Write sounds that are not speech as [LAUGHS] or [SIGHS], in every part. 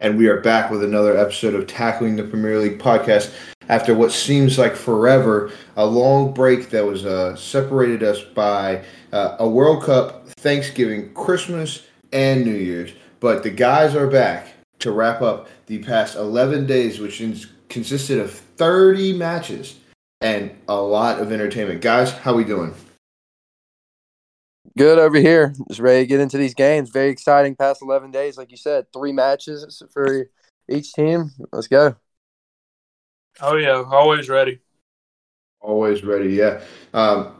and we are back with another episode of Tackling the Premier League podcast after what seems like forever, a long break that was uh, separated us by uh, a World Cup, Thanksgiving, Christmas, and New Year's. But the guys are back to wrap up the past 11 days, which is, consisted of 30 matches and a lot of entertainment. Guys, how we doing? Good over here. Just ready to get into these games. Very exciting past 11 days. Like you said, three matches for each team. Let's go. Oh, yeah. Always ready. Always ready, yeah. Um,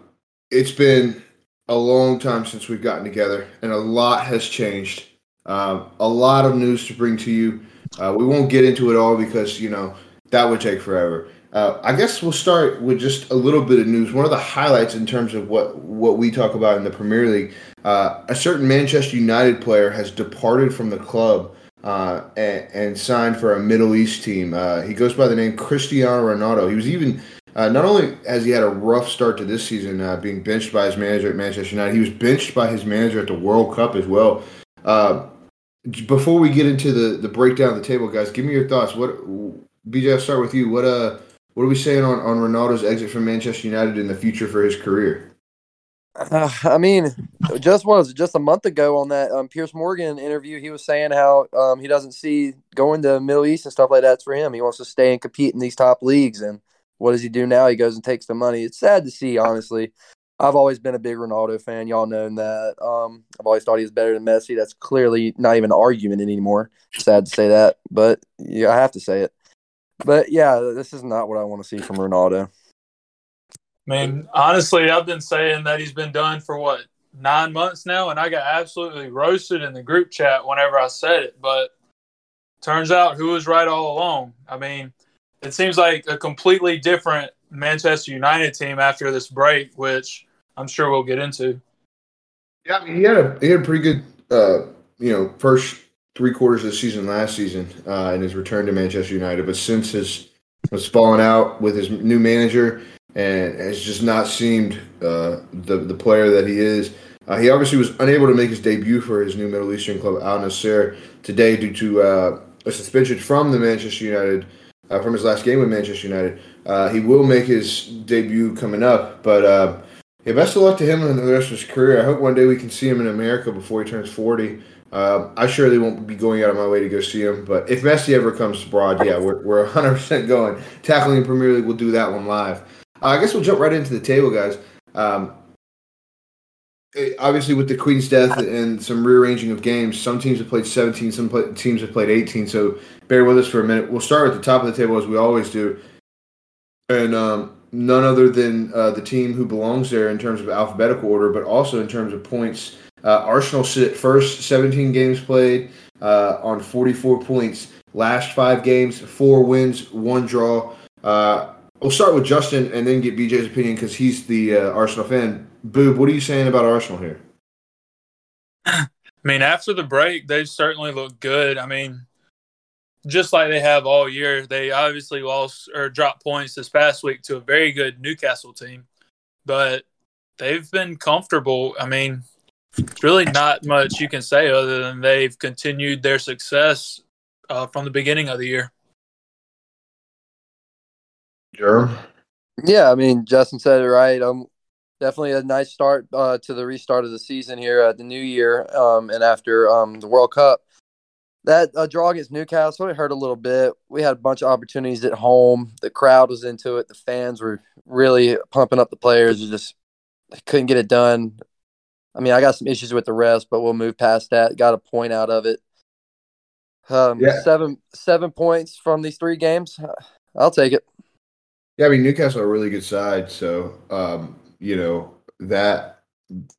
it's been a long time since we've gotten together, and a lot has changed. Um, a lot of news to bring to you. Uh, we won't get into it all because, you know, that would take forever. Uh, I guess we'll start with just a little bit of news. One of the highlights in terms of what what we talk about in the Premier League, uh, a certain Manchester United player has departed from the club uh, and, and, signed for a Middle East team. Uh, he goes by the name Cristiano Ronaldo. He was even uh, not only has he had a rough start to this season, uh, being benched by his manager at Manchester United, he was benched by his manager at the World Cup as well. before we get into the the breakdown of the table, guys, give me your thoughts. What BJ? I'll start with you. What uh what are we saying on, on Ronaldo's exit from Manchester United in the future for his career? Uh, [SIGHS] I mean, just was just a month ago on that um, Piers Morgan interview, he was saying how um, he doesn't see going to Middle East and stuff like that's for him. He wants to stay and compete in these top leagues. And what does he do now? He goes and takes the money. It's sad to see, honestly. I've always been a big Ronaldo fan. Y'all know that. Um, I've always thought he was better than Messi. That's clearly not even an argument anymore. Sad to say that, but yeah, I have to say it. But yeah, this is not what I want to see from Ronaldo. I mean, honestly, I've been saying that he's been done for what nine months now, and I got absolutely roasted in the group chat whenever I said it. But turns out, who was right all along? I mean, it seems like a completely different Manchester United team after this break, which I'm sure we'll get into. Yeah, I mean, he had a he had a pretty good, uh, you know, first three quarters of the season last season uh, in his return to Manchester United, but since his was falling out with his new manager and has just not seemed uh, the the player that he is. Uh, he obviously was unable to make his debut for his new Middle Eastern club Al Nassr today due to uh, a suspension from the Manchester United uh, from his last game with Manchester United. Uh, he will make his debut coming up, but yeah, best of luck to him in the rest of his career. I hope one day we can see him in America before he turns forty. Um, I surely won't be going out of my way to go see him, but if Messi ever comes abroad, yeah, we're, we're 100% going. Tackling the Premier League, we'll do that one live. Uh, I guess we'll jump right into the table, guys. Um, it, obviously, with the Queen's death and some rearranging of games, some teams have played 17, some play, teams have played 18, so bear with us for a minute. We'll start at the top of the table as we always do. And um, none other than uh, the team who belongs there in terms of alphabetical order, but also in terms of points uh, Arsenal sit first, 17 games played uh, on 44 points. Last five games, four wins, one draw. Uh, we'll start with Justin and then get BJ's opinion because he's the uh, Arsenal fan. Boob, what are you saying about Arsenal here? I mean, after the break, they certainly look good. I mean, just like they have all year, they obviously lost or dropped points this past week to a very good Newcastle team, but they've been comfortable. I mean, it's really not much you can say other than they've continued their success uh, from the beginning of the year. Jerm? Yeah, I mean, Justin said it right. Um, definitely a nice start uh, to the restart of the season here at the new year um, and after um, the World Cup. That uh, draw against Newcastle, it hurt a little bit. We had a bunch of opportunities at home. The crowd was into it. The fans were really pumping up the players. Just couldn't get it done. I mean, I got some issues with the rest, but we'll move past that. Got a point out of it. Um, yeah. Seven seven points from these three games. I'll take it. Yeah, I mean Newcastle are a really good side, so um, you know that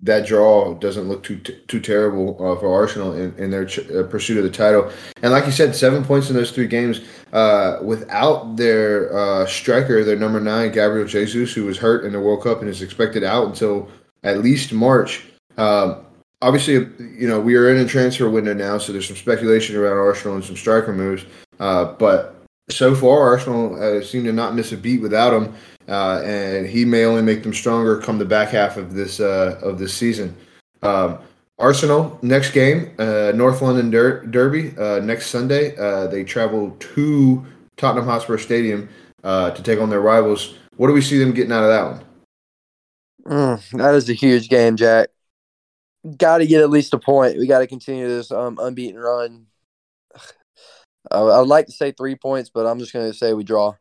that draw doesn't look too too terrible uh, for Arsenal in, in their ch- uh, pursuit of the title. And like you said, seven points in those three games uh, without their uh, striker, their number nine, Gabriel Jesus, who was hurt in the World Cup and is expected out until at least March. Um, obviously, you know, we are in a transfer window now, so there's some speculation around Arsenal and some striker moves. Uh, but so far, Arsenal uh, seem to not miss a beat without him, uh, and he may only make them stronger come the back half of this uh, of this season. Um, Arsenal next game, uh, North London Der- Derby next Sunday. They travel to Tottenham Hotspur Stadium to take on their rivals. What do we see them getting out of that one? Mm, that is a huge game, Jack. Got to get at least a point. We got to continue this um, unbeaten run. [SIGHS] I, I'd like to say three points, but I'm just going to say we draw.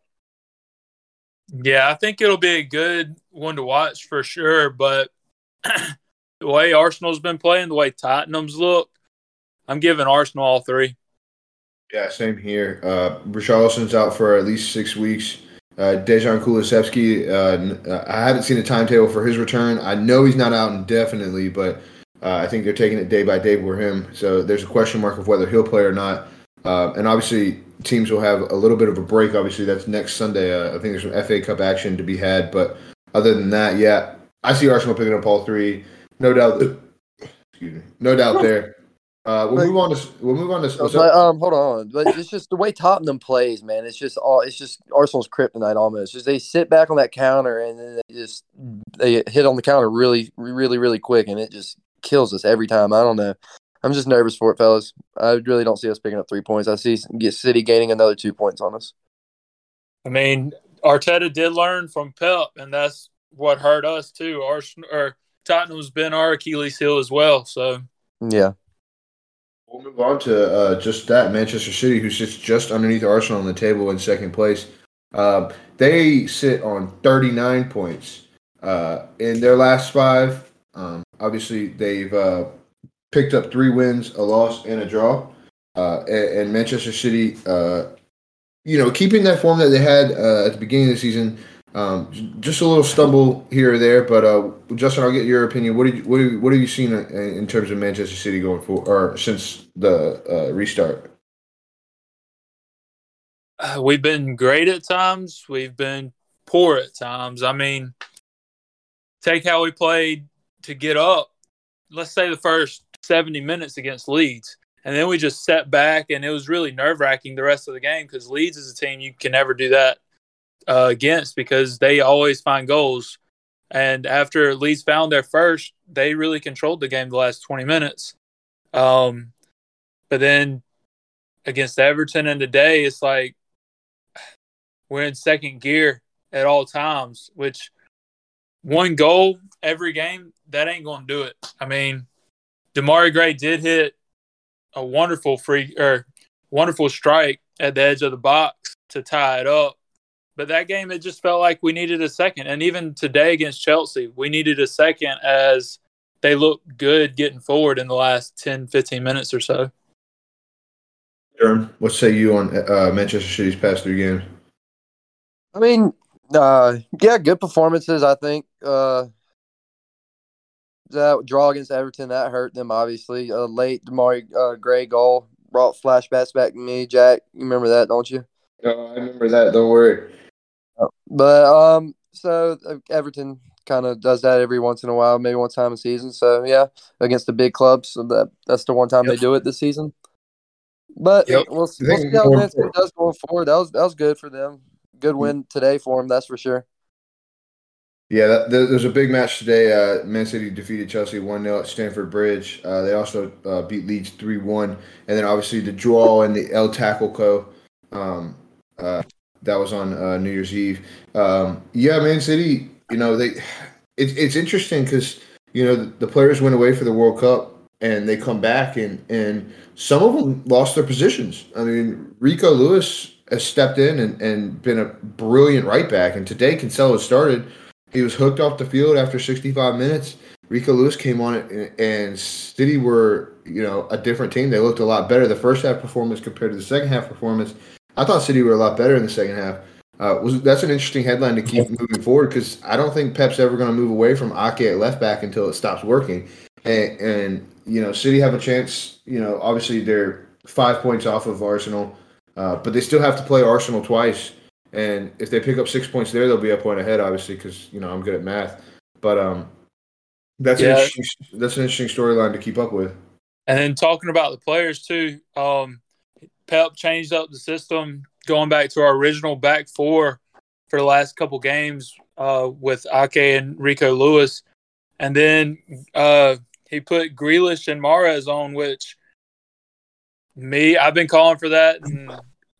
Yeah, I think it'll be a good one to watch for sure. But [CLEARS THROAT] the way Arsenal's been playing, the way Tottenham's look, I'm giving Arsenal all three. Yeah, same here. Uh, Richarlison's out for at least six weeks. Uh, Dejan Kulusevski, uh, I haven't seen a timetable for his return. I know he's not out indefinitely, but uh, I think they're taking it day by day for him. So there's a question mark of whether he'll play or not. Uh, and obviously, teams will have a little bit of a break. Obviously, that's next Sunday. Uh, I think there's some FA Cup action to be had. But other than that, yeah, I see Arsenal picking up all three. No doubt. Excuse me. No doubt there. Uh, we'll move on to we'll move on to. But, um, hold on, but it's just the way Tottenham plays, man. It's just all it's just Arsenal's kryptonite almost. Just they sit back on that counter and then they just they hit on the counter really, really, really quick, and it just kills us every time. I don't know. I'm just nervous for it, fellas. I really don't see us picking up three points. I see get City gaining another two points on us. I mean, Arteta did learn from Pep, and that's what hurt us too. Arsenal or Tottenham's been our Achilles heel as well. So yeah. We'll move on to uh, just that Manchester City, who sits just underneath Arsenal on the table in second place. Uh, they sit on 39 points uh, in their last five. Um, obviously, they've uh, picked up three wins, a loss, and a draw. Uh, and, and, Manchester City, uh, you know, keeping that form that they had at the beginning of the season, um, just a little stumble here or there, but uh, Justin, I'll get your opinion. What did you, what have, what have you seen in terms of Manchester City going for or since the uh, restart? Uh, we've been great at times. We've been poor at times. I mean, take how we played to get up. Let's say the first seventy minutes against Leeds, and then we just sat back, and it was really nerve wracking the rest of the game because Leeds is a team you can never do that uh, against because they always find goals. And after Leeds found their first, they really controlled the game the last 20 minutes. Um, but then against Everton and today, it's like we're in second gear at all times, which one goal every game, that ain't going to do it. I mean, Demarai Gray did hit a wonderful free or wonderful strike at the edge of the box to tie it up. But that game, it just felt like we needed a second. And even today against Chelsea, we needed a second as they looked good getting forward in the last 10, 15 minutes or so. Durham, what say you on uh, Manchester City's past three games? I mean, uh, yeah, good performances. I think uh, that draw against Everton that hurt them. Obviously, a late Demarai uh, Gray goal brought flashbacks back to me. Jack, you remember that, don't you? Oh, I remember that. Don't worry. But um, so uh, Everton kind of does that every once in a while, maybe one time a season. So yeah, against the big clubs, so that that's the one time yep. they do it this season. But yep. we'll, we'll see how Manchester does going forward. That was that was good for them. Good win today for them, that's for sure. Yeah, that, there's a big match today. Uh, Man City defeated Chelsea 1 0 at Stamford Bridge. Uh, they also uh, beat Leeds 3 1. And then obviously the draw in the El Tackle Um, uh, that was on uh, New Year's Eve. Um, yeah, Man City. You know they. It, it's interesting because you know the, the, players went away for the World Cup and they come back and and some of them lost their positions. I mean, Rico Lewis has stepped in and, and been a brilliant right back. And today Cancelo started. He was hooked off the field after 65 minutes. Rico Lewis came on it, and City were, you know, a different team. They looked a lot better. The first half performance compared to the second half performance I thought City were a lot better in the second half. Uh, was that's an interesting headline to keep moving forward because I don't think Pep's ever going to move away from Ake at left back until it stops working. And, and, you know, City have a chance. You know, obviously they're five points off of Arsenal, uh, but they still have to play Arsenal twice. And if they pick up six points there, they'll be a point ahead, obviously, because you know I'm good at math. But um, that's yeah. an interesting, that's an interesting storyline to keep up with. And then talking about the players too, um, Pep changed up the system, going back to our original back four for the last couple games uh, with Ake and Rico Lewis, and then uh, he put Grealish and Mahrez on, which me, I've been calling for that, and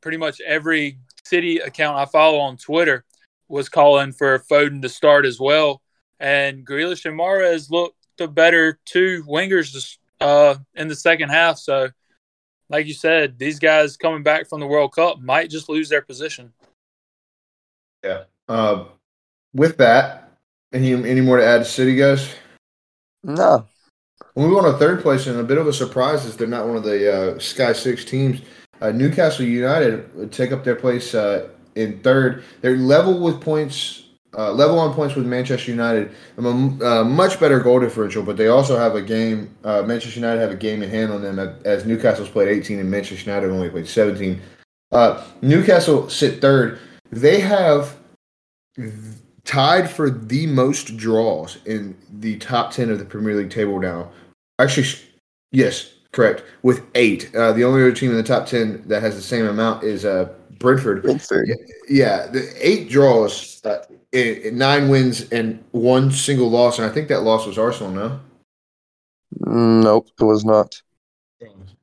pretty much every city account I follow on Twitter was calling for Foden to start as well. And Grealish and Mahrez looked the better two wingers uh, in the second half. So, like you said, these guys coming back from the World Cup might just lose their position. Yeah. Uh, with that, any any more to add to City, guys? No. We move on to third place, and a bit of a surprise is they're not one of the uh, Sky Six teams. Uh, Newcastle United take up their place uh, in third. They're level with points, uh, level on points with Manchester United. A uh, much better goal differential, but they also have a game. Uh, Manchester United have a game in hand on them as Newcastle's played 18 and Manchester United only played 17. Newcastle sit third. They have tied for the most draws in the top 10 of the Premier League table now. Actually, yes, correct. With eight. Uh, the only other team in the top 10 that has the same amount is uh, Brentford. Brentford. Yeah, yeah, the eight draws, uh, in, in nine wins, and one single loss. And I think that loss was Arsenal, no? Nope, it was not.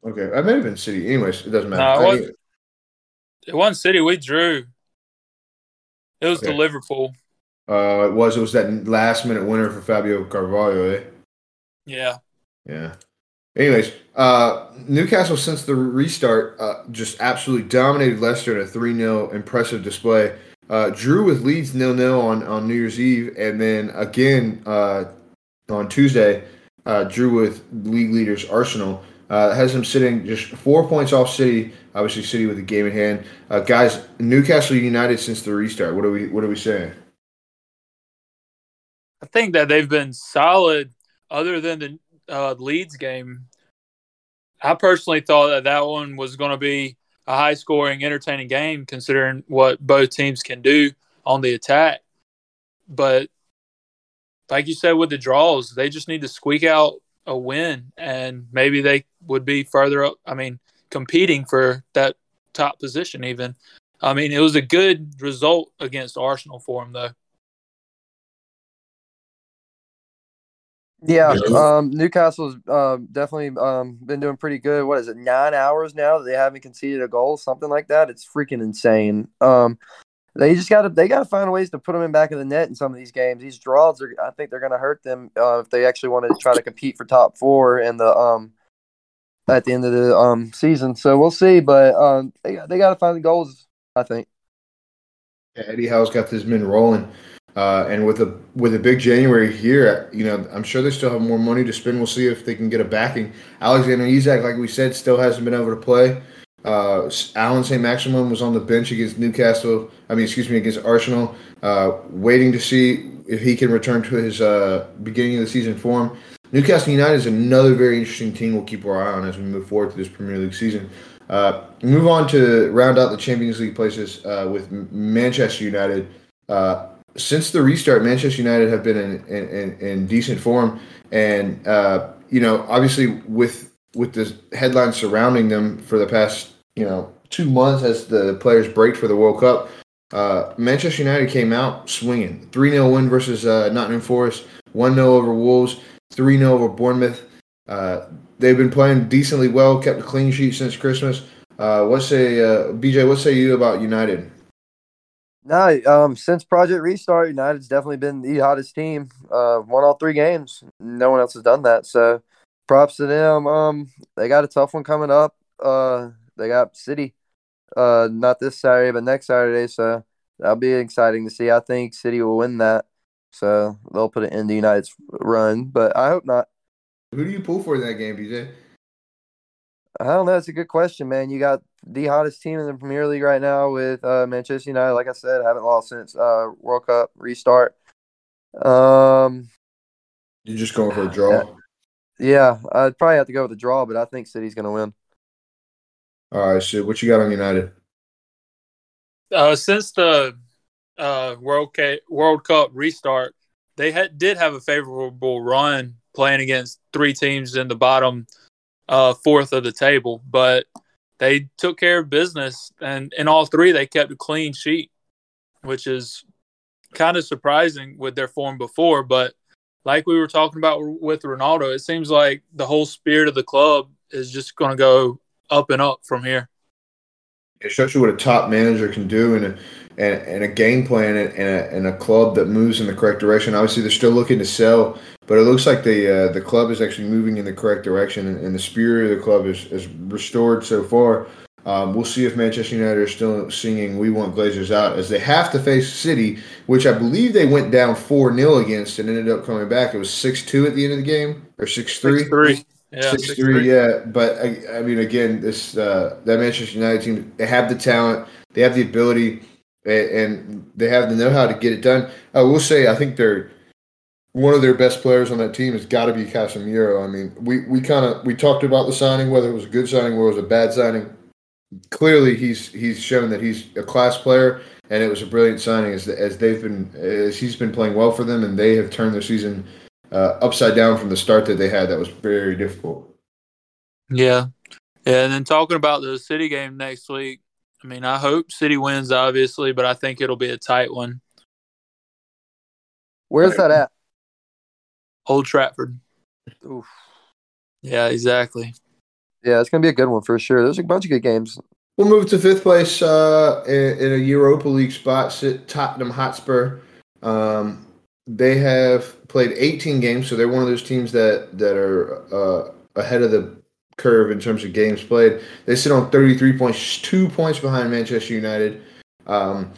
Okay, I may have been City. Anyways, it doesn't matter. No, it, was, it wasn't City. We drew. It was okay. the Liverpool. Uh, it was. It was that last minute winner for Fabio Carvalho, eh? Yeah. Yeah. Anyways, uh, Newcastle since the restart uh, just absolutely dominated Leicester in a 3 0 impressive display. Uh, drew with Leeds nil nil on, on New Year's Eve, and then again uh, on Tuesday, uh, drew with league leaders Arsenal. Uh, has them sitting just four points off City. Obviously, City with the game in hand. guys, Newcastle United since the restart. What are we What are we saying? I think that they've been solid, other than the uh, Leeds game. I personally thought that that one was going to be a high scoring, entertaining game, considering what both teams can do on the attack. But like you said, with the draws, they just need to squeak out a win, and maybe they would be further up. I mean, competing for that top position, even. I mean, it was a good result against Arsenal for them, though. Yeah, um, Newcastle's uh, definitely um, been doing pretty good. What is it, nine hours now that they haven't conceded a goal, something like that? It's freaking insane. Um, they just got to they got to find ways to put them in back of the net in some of these games. These draws are, I think, they're going to hurt them uh, if they actually want to try to compete for top four in the um at the end of the um season. So we'll see, but um, they they got to find the goals. I think. Yeah, Eddie Howe's got this men rolling. Uh, and with a with a big January here, you know, I'm sure they still have more money to spend. We'll see if they can get a backing. Alexander Isak, like we said, still hasn't been able to play. Uh, Allan Saint-Maximin was on the bench against Newcastle. I mean, excuse me, against Arsenal, uh, waiting to see if he can return to his uh, beginning of the season form. Newcastle United is another very interesting team we'll keep our eye on as we move forward to this Premier League season. Uh, move on to round out the Champions League places uh, with Manchester United. Since the restart, Manchester United have been in in, in decent form, and uh, you know, obviously with with the headlines surrounding them for the past you know two months as the players break for the World Cup, uh, Manchester United came out swinging. 3 0 win versus uh, Nottingham Forest, 1 0 over Wolves, 3 0 over Bournemouth. Uh, they've been playing decently well, kept a clean sheet since Christmas. Uh, what say, uh, BJ, what say you about United? No, um, since Project Restart, United's definitely been the hottest team. Uh, won all three games. No one else has done that. So, props to them. Um, they got a tough one coming up. Uh, they got City. Uh, not this Saturday, but next Saturday. So that'll be exciting to see. I think City will win that. So they'll put it into United's run, but I hope not. Who do you pull for in that game, BJ? I don't know. It's a good question, man. You got the hottest team in the Premier League right now with uh, Manchester United. Like I said, haven't lost since uh, World Cup restart. Um, You're just going for a draw. Yeah, I'd probably have to go with a draw, but I think City's going to win. All right, so what you got on United? Uh, since the uh, World World Cup restart, they had, did have a favorable run playing against three teams in the bottom uh, fourth of the table, but they took care of business, and in all three they kept a clean sheet, which is kind of surprising with their form before. But like we were talking about with Ronaldo, it seems like the whole spirit of the club is just going to go up and up from here. It shows you what a top manager can do and and, and a game plan and a, and a club that moves in the correct direction. Obviously, they're still looking to sell, but it looks like the uh, the club is actually moving in the correct direction, and, and the spirit of the club is, is restored so far. Um, we'll see if Manchester United are still singing "We Want Glazers Out" as they have to face City, which I believe they went down four 0 against and ended up coming back. It was six two at the end of the game or six three. Three. Yeah, six, six three, three, yeah. But I, I, mean, again, this uh, that Manchester United team, they have the talent, they have the ability, and they have the know-how to get it done. I will say, I think they're one of their best players on that team has got to be Casemiro. I mean, we we kind of we talked about the signing, whether it was a good signing or it was a bad signing clearly he's he's shown that he's a class player, and it was a brilliant signing as as they've been as he's been playing well for them, and they have turned their season uh, upside down from the start that they had. That was very difficult. Yeah, yeah, and then talking about the City game next week. I mean, I hope City wins, obviously, but I think it'll be a tight one. Where's that at? Old Trafford. Oof. Yeah, exactly. Yeah, it's gonna be a good one for sure. There's a bunch of good games. We'll move to fifth place uh, in, in, a Europa League spot. Sit Tottenham Hotspur. Um, they have played 18 games, so they're one of those teams that that are uh, ahead of the curve in terms of games played. They sit on 33 points, two points behind Manchester United. Um,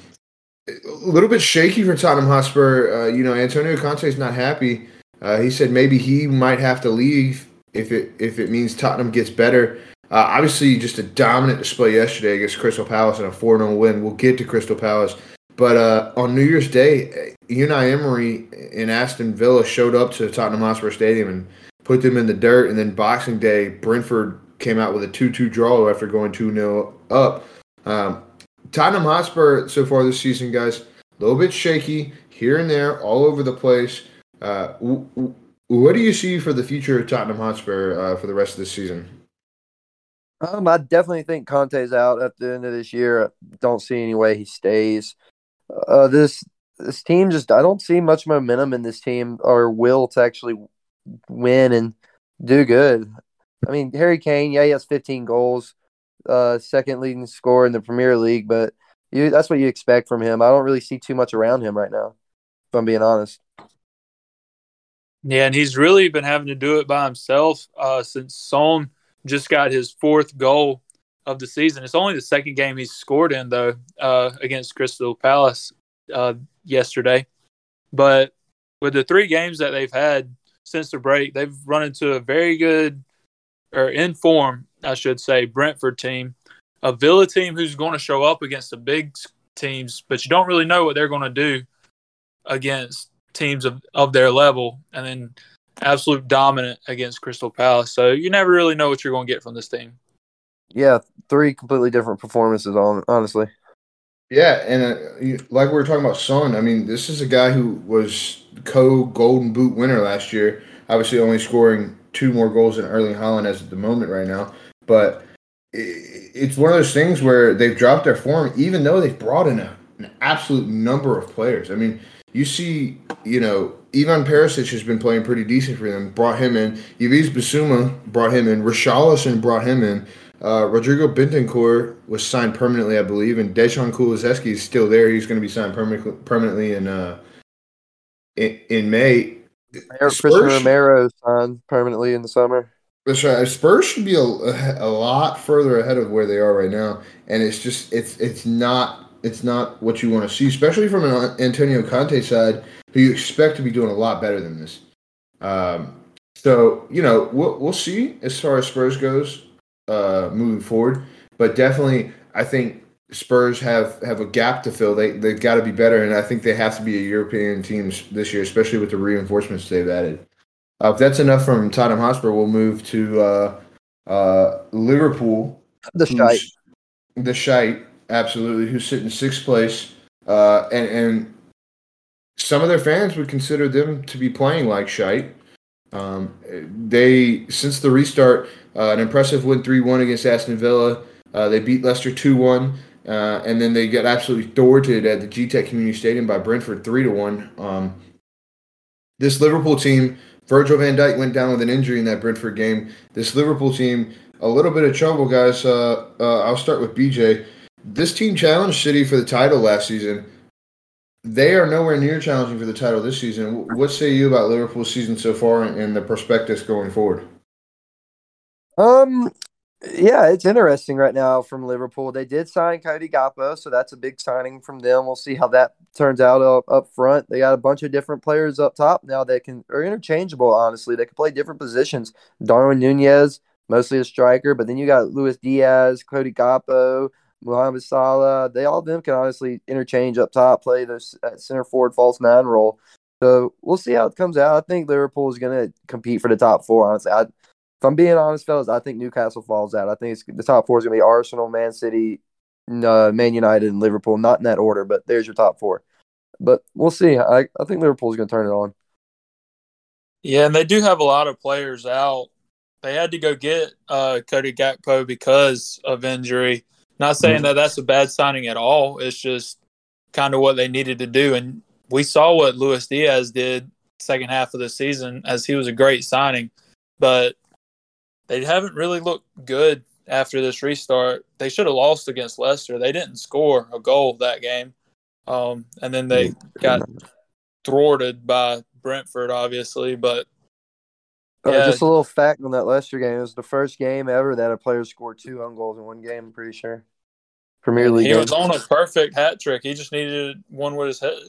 a little bit shaky for Tottenham Hotspur. Uh, you know, Antonio Conte is not happy. Uh, he said maybe he might have to leave if it if it means Tottenham gets better. Uh, obviously, just a dominant display yesterday against Crystal Palace and a 4 0 win. We'll get to Crystal Palace. But uh, on New Year's Day, Unai Emery in Aston Villa showed up to Tottenham Hotspur Stadium and put them in the dirt. And then Boxing Day, Brentford came out with a 2 2 draw after going 2 0 up. Um, Tottenham Hotspur so far this season, guys, a little bit shaky here and there, all over the place. Uh, w- w- what do you see for the future of Tottenham Hotspur uh, for the rest of the season? Um, I definitely think Conte's out at the end of this year. I don't see any way he stays. Uh, this this team just I don't see much momentum in this team or will to actually win and do good. I mean, Harry Kane, yeah, he has 15 goals, uh, second leading scorer in the Premier League, but you, that's what you expect from him. I don't really see too much around him right now, if I'm being honest. Yeah, and he's really been having to do it by himself uh, since Son just got his fourth goal of the season. It's only the second game he's scored in, though, uh, against Crystal Palace uh, yesterday. But with the three games that they've had since the break, they've run into a very good, or in form, I should say, Brentford team, a Villa team who's going to show up against the big teams, but you don't really know what they're going to do against teams of, of their level and then absolute dominant against Crystal Palace. So you never really know what you're going to get from this team. Yeah, three completely different performances on honestly. Yeah, and uh, like we were talking about Son, I mean, this is a guy who was co Golden Boot winner last year. Obviously, only scoring two more goals than Erling Haaland as at the moment right now. But it's one of those things where they've dropped their form, even though they've brought in a, an absolute number of players. I mean, you see, you know, Ivan Perisic has been playing pretty decent for them. Brought him in. Yves Bissouma brought him in. Richarlison brought him in. Uh, Rodrigo Bentancur was signed permanently, I believe, and Dejan Kulusevski is still there. He's going to be signed permanently permanently in uh, in, in May. Cristian Romero signed permanently in the summer. That's right. Spurs should be a, a lot further ahead of where they are right now, and it's just it's it's not it's not what you want to see, especially from an Antonio Conte side, who you expect to be doing a lot better than this. Um, so you know we'll we'll see as far as Spurs goes uh, moving forward, but definitely I think Spurs have have a gap to fill. They they've got to be better, and I think they have to be a European team this year, especially with the reinforcements they've added. Uh, if that's enough from Tottenham Hotspur, we'll move to uh, uh, Liverpool. The shite. The shite absolutely, who's sitting sixth place, uh, and and some of their fans would consider them to be playing like shite. Um, they since the restart, an impressive win three one against Aston Villa. Uh, they beat Leicester two one. Uh, and then they got absolutely thwarted at the Gtech Community Stadium by Brentford three to one. Um, this Liverpool team, Virgil van Dijk went down with an injury in that Brentford game. This Liverpool team, a little bit of trouble, guys. Uh, uh, I'll start with BJ. This team challenged City for the title last season. They are nowhere near challenging for the title this season. What say you about Liverpool's season so far and the prospectus going forward? Um, yeah, it's interesting right now from Liverpool. They did sign Cody Gakpo, so that's a big signing from them. We'll see how that turns out up, up front. They got a bunch of different players up top now that can are interchangeable. Honestly, they can play different positions. Darwin Nunez, mostly a striker, but then you got Luis Diaz, Cody Gakpo, Mohamed Salah. They all of them can honestly interchange up top, play the center forward false nine role. So we'll see how it comes out. I think Liverpool is going to compete for the top four. Honestly, I if I'm being honest, fellas, I think Newcastle falls out. I think it's, the top four is going to be Arsenal, Man City, uh, Man United, and Liverpool. Not in that order, but there's your top four. But we'll see. I, I think Liverpool's going to turn it on. Yeah, and they do have a lot of players out. They had to go get uh, Cody Gakpo because of injury. Not saying mm-hmm. that that's a bad signing at all. It's just kind of what they needed to do. And we saw what Luis Diaz did second half of the season as he was a great signing. But they haven't really looked good after this restart. They should have lost against Leicester. They didn't score a goal that game. Um, and then they got thwarted by Brentford, obviously. But uh, yeah. uh, just a little fact on that Leicester game: it was the first game ever that a player scored two own goals in one game. I'm pretty sure. Premier League. He game. was on a perfect hat trick. He just needed one with his head.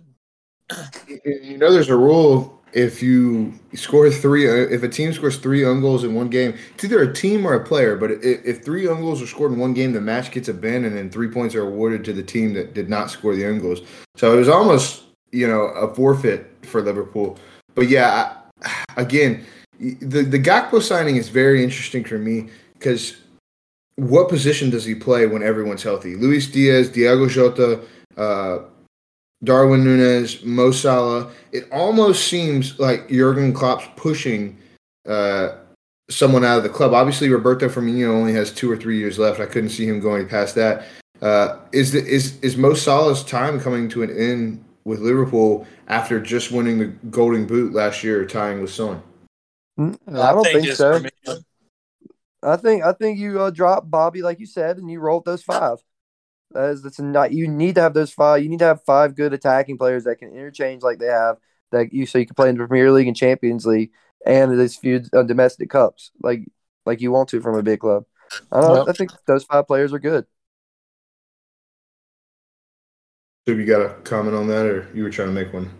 You know, there's a rule if you score three, if a team scores three own goals in one game, it's either a team or a player. But if, if three own goals are scored in one game, the match gets a and then three points are awarded to the team that did not score the own goals. So it was almost, you know, a forfeit for Liverpool. But yeah, I, again, the the Gakpo signing is very interesting for me because what position does he play when everyone's healthy? Luis Diaz, Diego Jota. Uh, Darwin Nunez, Mo Salah. It almost seems like Jurgen Klopp's pushing uh, someone out of the club. Obviously, Roberto Firmino only has two or three years left. I couldn't see him going past that. Uh, is the, is is Mo Salah's time coming to an end with Liverpool after just winning the Golden Boot last year, tying with Son? Mm, I don't I think, think so. I think I think you uh, drop Bobby like you said, and you rolled those five. That is, that's not. You need to have those five. You need to have five good attacking players that can interchange like they have. That you so you can play in the Premier League and Champions League and these few uh, domestic cups like like you want to from a big club. I, yep. I think those five players are good. So you got a comment on that, or you were trying to make one?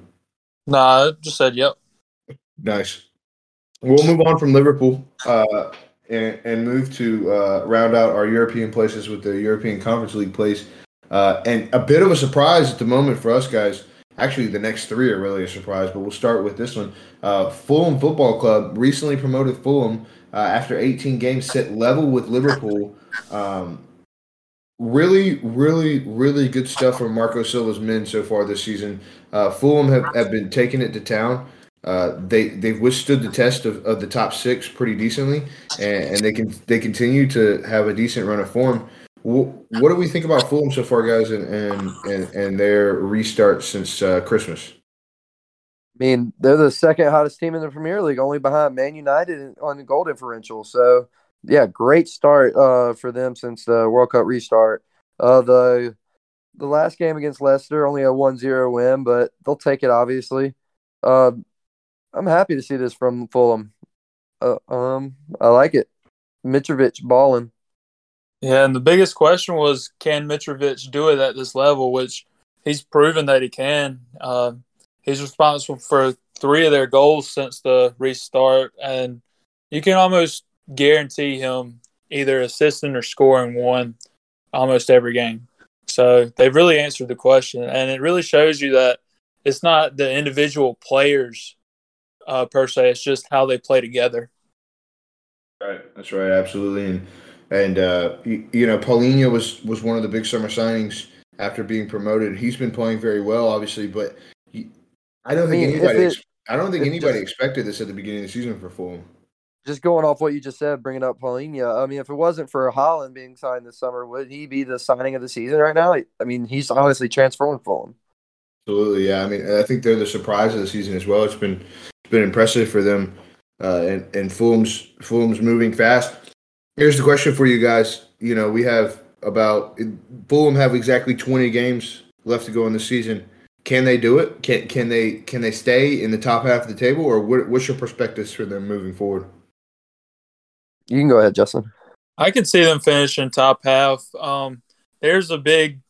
Nah, I just said yep. Nice. We'll move on from Liverpool. Uh, and, and move to uh, round out our European places with the European Conference League place. Uh, and a bit of a surprise at the moment for us guys. Actually, the next three are really a surprise, but we'll start with this one. Uh, Fulham Football Club recently promoted Fulham uh, after 18 games, sit level with Liverpool. Um, really, really, really good stuff from Marco Silva's men so far this season. Uh, Fulham have, have been taking it to town. Uh, they they've withstood the test of, of the top six pretty decently, and, and, they can they continue to have a decent run of form. What, do we think about Fulham so far, guys, and and and, and their restart since uh, Christmas? I mean, they're the second hottest team in the Premier League, only behind Man United on the goal differential. So, yeah, great start uh, for them since the World Cup restart. Uh, the the last game against Leicester, only a 1-0 win, but they'll take it obviously. Uh, I'm happy to see this from Fulham. Uh, um, I like it. Mitrovic balling. Yeah, and the biggest question was, can Mitrovic do it at this level? Which he's proven that he can. Uh, he's responsible for three of their goals since the restart, and you can almost guarantee him either assisting or scoring one almost every game. So they've really answered the question, and it really shows you that it's not the individual players uh, per se. It's just how they play together. Right. That's right. Absolutely. And and uh, you, you, know, Palhinha was was one of the big summer signings after being promoted. He's been playing very well, obviously, but he, I don't think I mean, anybody. It, I don't think anybody just, expected this at the beginning of the season for Fulham. Just going off what you just said, bringing up Palhinha. I mean, if it wasn't for Haaland being signed this summer, would he be the signing of the season right now? I mean, he's honestly transformed Fulham. Absolutely, yeah. I mean, I think they're the surprise of the season as well. It's been it's been impressive for them. Uh, and and Fulham's Fulham's moving fast. Here's the question for you guys. You know, we have about Fulham have exactly 20 games left to go in the season. Can they do it? Can can they can they stay in the top half of the table, or what, what's your perspectives for them moving forward? You can go ahead, Justin. I could see them finishing top half. Um, there's a big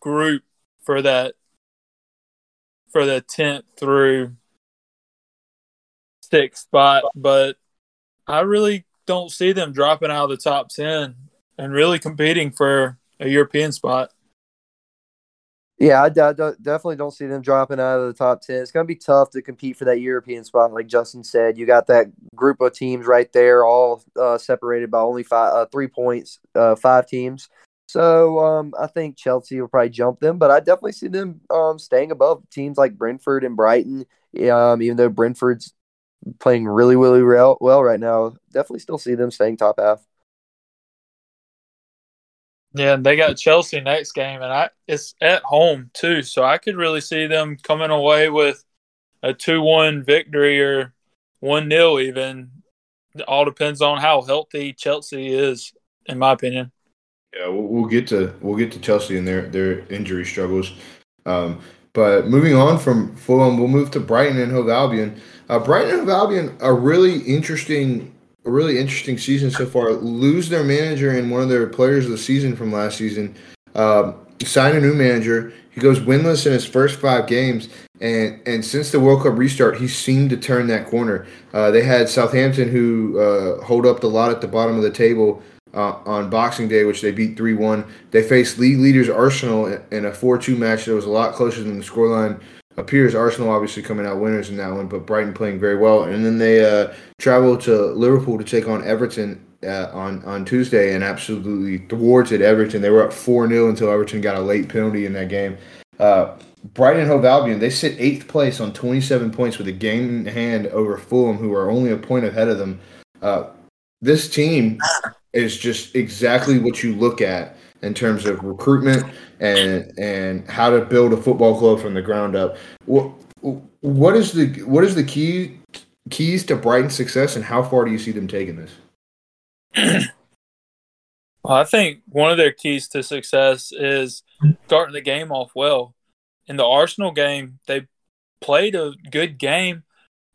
group for that for the tenth through sixth spot, but I really don't see them dropping out of the top ten and really competing for a European spot. Yeah, I, I definitely don't see them dropping out of the top 10. It's going to be tough to compete for that European spot. Like Justin said, you got that group of teams right there, all uh, separated by only five, uh, three points, uh, five teams. So um, I think Chelsea will probably jump them, but I definitely see them um, staying above teams like Brentford and Brighton. Um, even though Brentford's playing really, really well, well right now, definitely still see them staying top half. Yeah, and they got Chelsea next game, and I it's at home too, so I could really see them coming away with a two-one victory or one 0 even. It all depends on how healthy Chelsea is, in my opinion. Yeah, we'll, we'll get to we'll get to Chelsea and their their injury struggles. Um, but moving on from Fulham, we'll move to Brighton and Hove Albion. Uh, Brighton and Albion, a really interesting a really interesting season so far. Lose their manager and one of their players of the season from last season. Um, sign a new manager. He goes winless in his first five games, and and since the World Cup restart, he seemed to turn that corner. Uh, they had Southampton who uh, hold up the lot at the bottom of the table. Uh, on Boxing Day, which they beat 3 1. They faced league leaders Arsenal in a 4 2 match that was a lot closer than the scoreline appears Arsenal obviously coming out winners in that one, but Brighton playing very well. And then they uh, travel to Liverpool to take on Everton uh, on on Tuesday and absolutely thwarted Everton. They were up four 0 until Everton got a late penalty in that game. Uh, Brighton and Hove Albion they sit eighth place on 27 points with a game in hand over Fulham, who are only a point ahead of them. Uh, this team is just exactly what you look at in terms of recruitment and and how to build a football club from the ground up. What what is the what is the key keys to Brighton's success, and how far do you see them taking this? [CLEARS THROAT] well, I think one of their keys to success is starting the game off well. In the Arsenal game, they played a good game,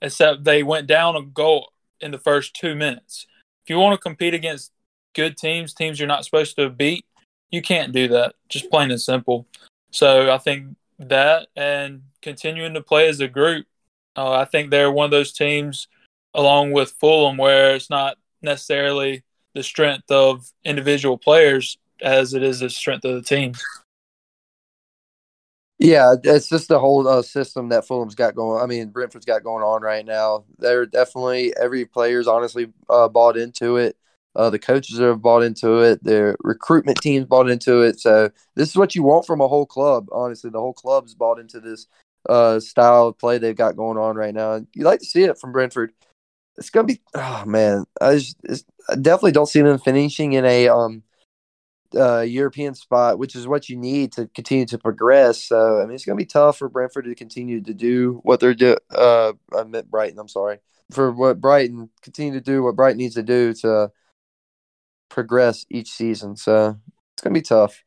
except they went down a goal in the first two minutes. If you want to compete against good teams, teams you're not supposed to beat, you can't do that. Just plain and simple. So I think that and continuing to play as a group, uh, I think they're one of those teams, along with Fulham, where it's not necessarily the strength of individual players as it is the strength of the team. Yeah, it's just the whole uh, system that Fulham's got going. I mean, Brentford's got going on right now. They're definitely every player's honestly uh, bought into it. Uh, the coaches have bought into it. Their recruitment teams bought into it. So this is what you want from a whole club. Honestly, the whole club's bought into this uh, style of play they've got going on right now. You like to see it from Brentford. It's gonna be oh man, I, just, I definitely don't see them finishing in a um uh, European spot, which is what you need to continue to progress. So I mean, it's gonna be tough for Brentford to continue to do what they're doing. Uh, I meant Brighton. I'm sorry for what Brighton continue to do what Brighton needs to do to progress each season. So it's gonna be tough.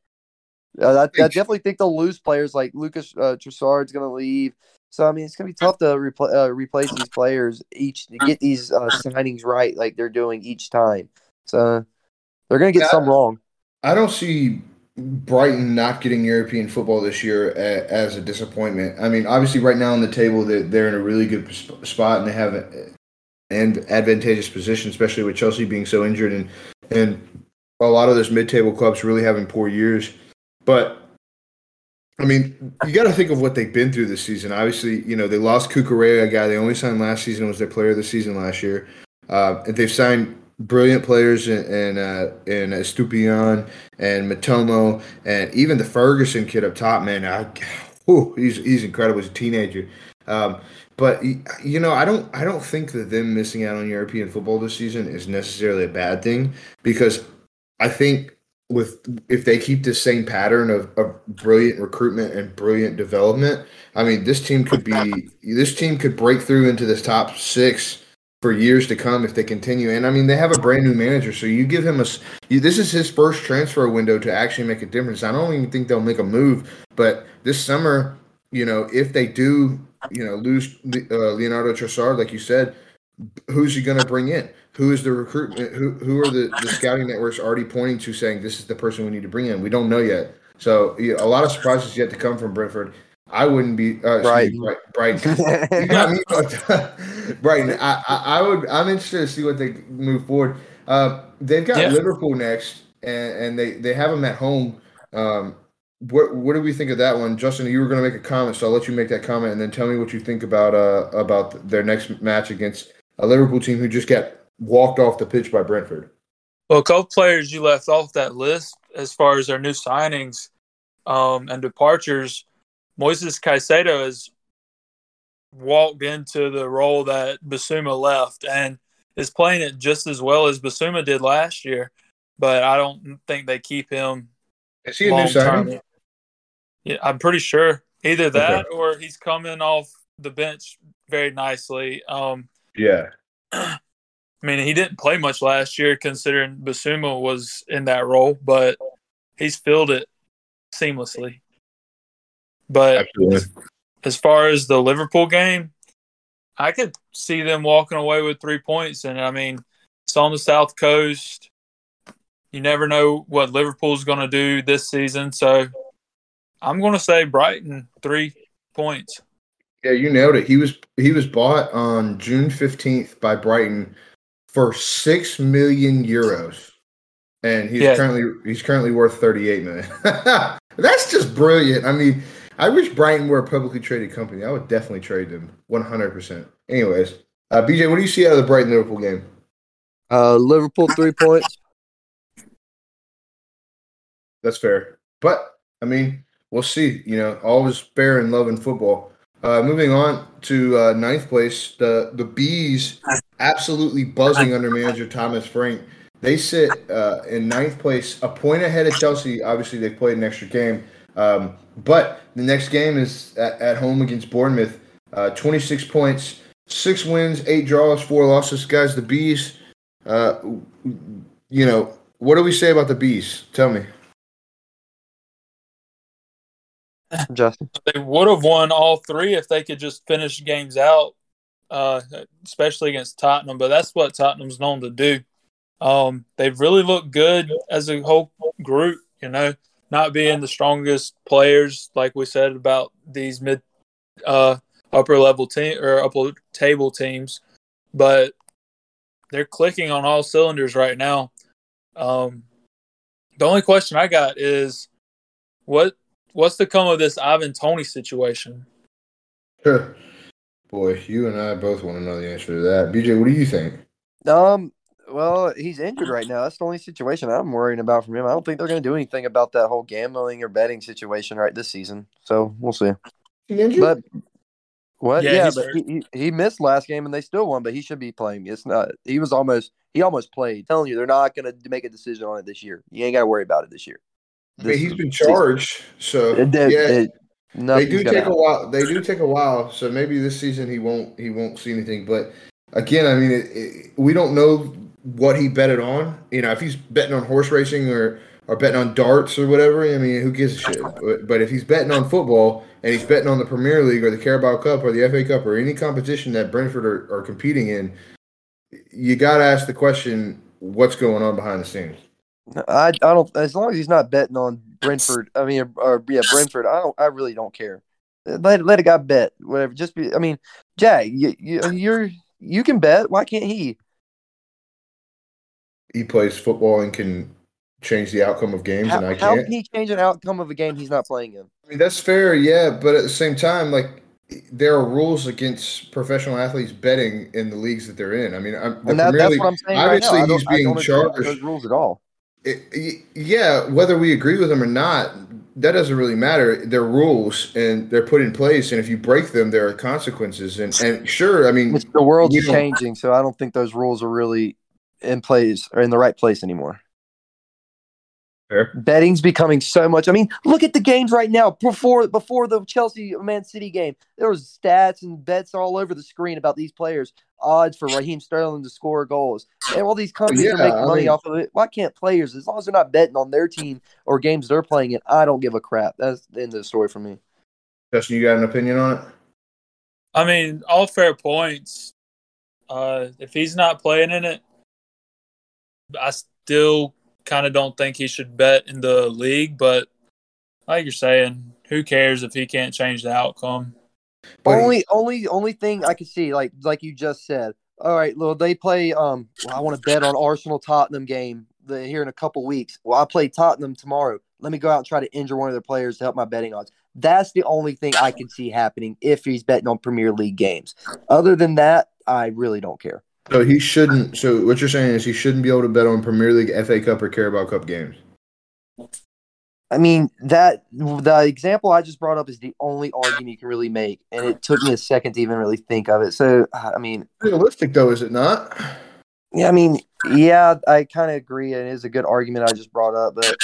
Uh, I, I, definitely think they'll lose players like Lucas uh, Trossard's gonna leave. So I mean, it's gonna be tough to repl- uh, replace these players each to get these uh, signings right, like they're doing each time. So they're gonna get yeah, some wrong. I don't see Brighton not getting European football this year as a disappointment. I mean, obviously, right now on the table, they're, they're in a really good spot and they have an advantageous position, especially with Chelsea being so injured and and a lot of those mid-table clubs really having poor years. But I mean, you got to think of what they've been through this season. Obviously, you know they lost Cucurella, a guy they only signed last season was their player of the season last year. Uh, and they've signed brilliant players in in, uh, in and Mitoma, and even the Ferguson kid up top. Man, I, whew, he's he's incredible. He's a teenager. Um, but you know, I don't I don't think that them missing out on European football this season is necessarily a bad thing because I think with if they keep the same pattern of, of brilliant recruitment and brilliant development, I mean, this team could be this team could break through into this top six for years to come if they continue. And I mean, they have a brand new manager, so you give him a. You, this is his first transfer window to actually make a difference. I don't even think they'll make a move, but this summer, you know, if they do, you know, lose uh, Leonardo Trossard, like you said, who's he going to bring in? Who is the recruitment? Who who are the, the scouting networks already pointing to saying this is the person we need to bring in? We don't know yet. So you know, a lot of surprises yet to come from Brentford. I wouldn't be uh, Brighton. Me, Brighton. [LAUGHS] you got me, Brighton. I, I, I would. I'm interested to see what they move forward. Uh, they've got yeah. Liverpool next, and, and they they have them at home. Um, what what do we think of that one, Justin? You were going to make a comment, so I'll let you make that comment, and then tell me what you think about uh about their next match against a Liverpool team who just got walked off the pitch by Brentford. Well, a couple players you left off that list as far as their new signings um, and departures. Moises Caicedo has walked into the role that Bissouma left and is playing it just as well as Bissouma did last year. But I don't think they keep him. Is he a new signing? Yeah, I'm pretty sure either that okay. or he's coming off the bench very nicely. Um, yeah. I mean, he didn't play much last year considering Bissouma was in that role, but he's filled it seamlessly. But as, as, far as the Liverpool game, I could see them walking away with three points. And I mean, it's on the South Coast. You never know what Liverpool's going to do this season. So I'm going to say Brighton, three points. Yeah, you nailed it. He was he was bought on June fifteenth by Brighton for six million euros, and he's yeah. currently he's currently worth thirty eight million. [LAUGHS] That's just brilliant. I mean, I wish Brighton were a publicly traded company. I would definitely trade them one hundred percent. Anyways, uh, BJ, what do you see out of the Brighton Liverpool game? Uh, Liverpool three points. That's fair, but I mean, we'll see. You know, always fair in love and football. Uh, moving on to uh, ninth place, the the bees absolutely buzzing under manager Thomas Frank. They sit uh, in ninth place, a point ahead of Chelsea. Obviously, they played an extra game, um, but the next game is at, at home against Bournemouth. Uh, Twenty six points, six wins, eight draws, four losses. Guys, the bees. Uh, you know what do we say about the bees? Tell me. Justin. [LAUGHS] They would have won all three if they could just finish games out, uh, especially against Tottenham. But that's what Tottenham's known to do. Um, they've really looked good as a whole group. You know, not being the strongest players, like we said about these mid, uh, upper level team or upper table teams, but they're clicking on all cylinders right now. Um, the only question I got is, what what's to come of this Ivan Toney situation? Sure. Boy, you and I both want to know the answer to that. BJ, what do you think? Um, well, he's injured right now. That's the only situation I'm worrying about from him. I don't think they're going to do anything about that whole gambling or betting situation right this season. So we'll see. He But what? Yeah, yeah but he, he, missed last game and they still won. But he should be playing. It's not. He was almost. He almost played. I'm telling you, they're not going to make a decision on it this year. You ain't got to worry about it this year. I mean, he's been charged, so it did, yeah. It, they do take happen. a while. They do take a while, so maybe this season he won't he won't see anything. But again, I mean, it, it, we don't know what he betted on. You know, if he's betting on horse racing or or betting on darts or whatever, I mean, who gives a shit? But, but if he's betting on football and he's betting on the Premier League or the Carabao Cup or the FA Cup or any competition that Brentford are, are competing in, you got to ask the question: What's going on behind the scenes? I I don't as long as he's not betting on Brentford. I mean, or, or yeah, Brentford. I don't. I really don't care. Let let a guy bet whatever. Just be. I mean, Jack, you, you you're you can bet. Why can't he? He plays football and can change the outcome of games, how, and I can't. How can he change an outcome of a game he's not playing in? I mean, that's fair, yeah, but at the same time, like there are rules against professional athletes betting in the leagues that they're in. I mean, I'm, the that, Premier League, obviously right he's being charged. Those rules at all it, yeah, whether we agree with them or not, that doesn't really matter. They're rules and they're put in place, and if you break them, there are consequences. And and sure, I mean, the world's changing, so I don't think those rules are really in place or in the right place anymore. Fair. Betting's becoming so much. I mean, look at the games right now. Before before the Chelsea Man City game, there was stats and bets all over the screen about these players. Odds for Raheem Sterling to score goals, and all these companies Yeah, are making I money mean- off of it. Why can't players, as long as they're not betting on their team or games they're playing in, I don't give a crap. That's the end of the story for me. Justin, you got an opinion on it? I mean, all fair points. Uh, if he's not playing in it, I still kind of don't think he should bet in the league. But like you're saying, who cares if he can't change the outcome? But he- only only only thing I can see, like like you just said. All right, well they play. Um, well, I want to bet on Arsenal Tottenham game the, here in a couple weeks. Well, I play Tottenham tomorrow. Let me go out and try to injure one of their players to help my betting odds. That's the only thing I can see happening if he's betting on Premier League games. Other than that, I really don't care. So he shouldn't. So what you're saying is he shouldn't be able to bet on Premier League, FA Cup, or Carabao Cup games. I mean that the example I just brought up is the only argument you can really make, and it took me a second to even really think of it. So I mean, Realistic though, is it not? Yeah, I mean, yeah, I kind of agree. It is a good argument I just brought up, but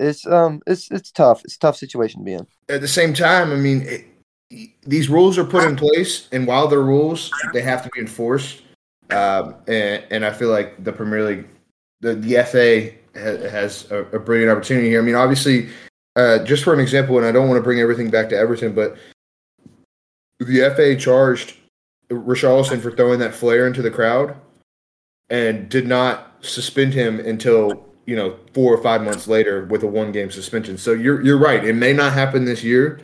it's um, it's it's tough. It's a tough situation to be in. At the same time, I mean, it, these rules are put in place, and while they're rules, they have to be enforced. Um, and, and I feel like the Premier League, the the FA ha, has a, a brilliant opportunity here. I mean, obviously, uh, just for an example, and I don't want to bring everything back to Everton, but the FA charged Richarlison for throwing that flare into the crowd, and did not suspend him until you know four or five months later with a one game suspension. So you're you're right. It may not happen this year,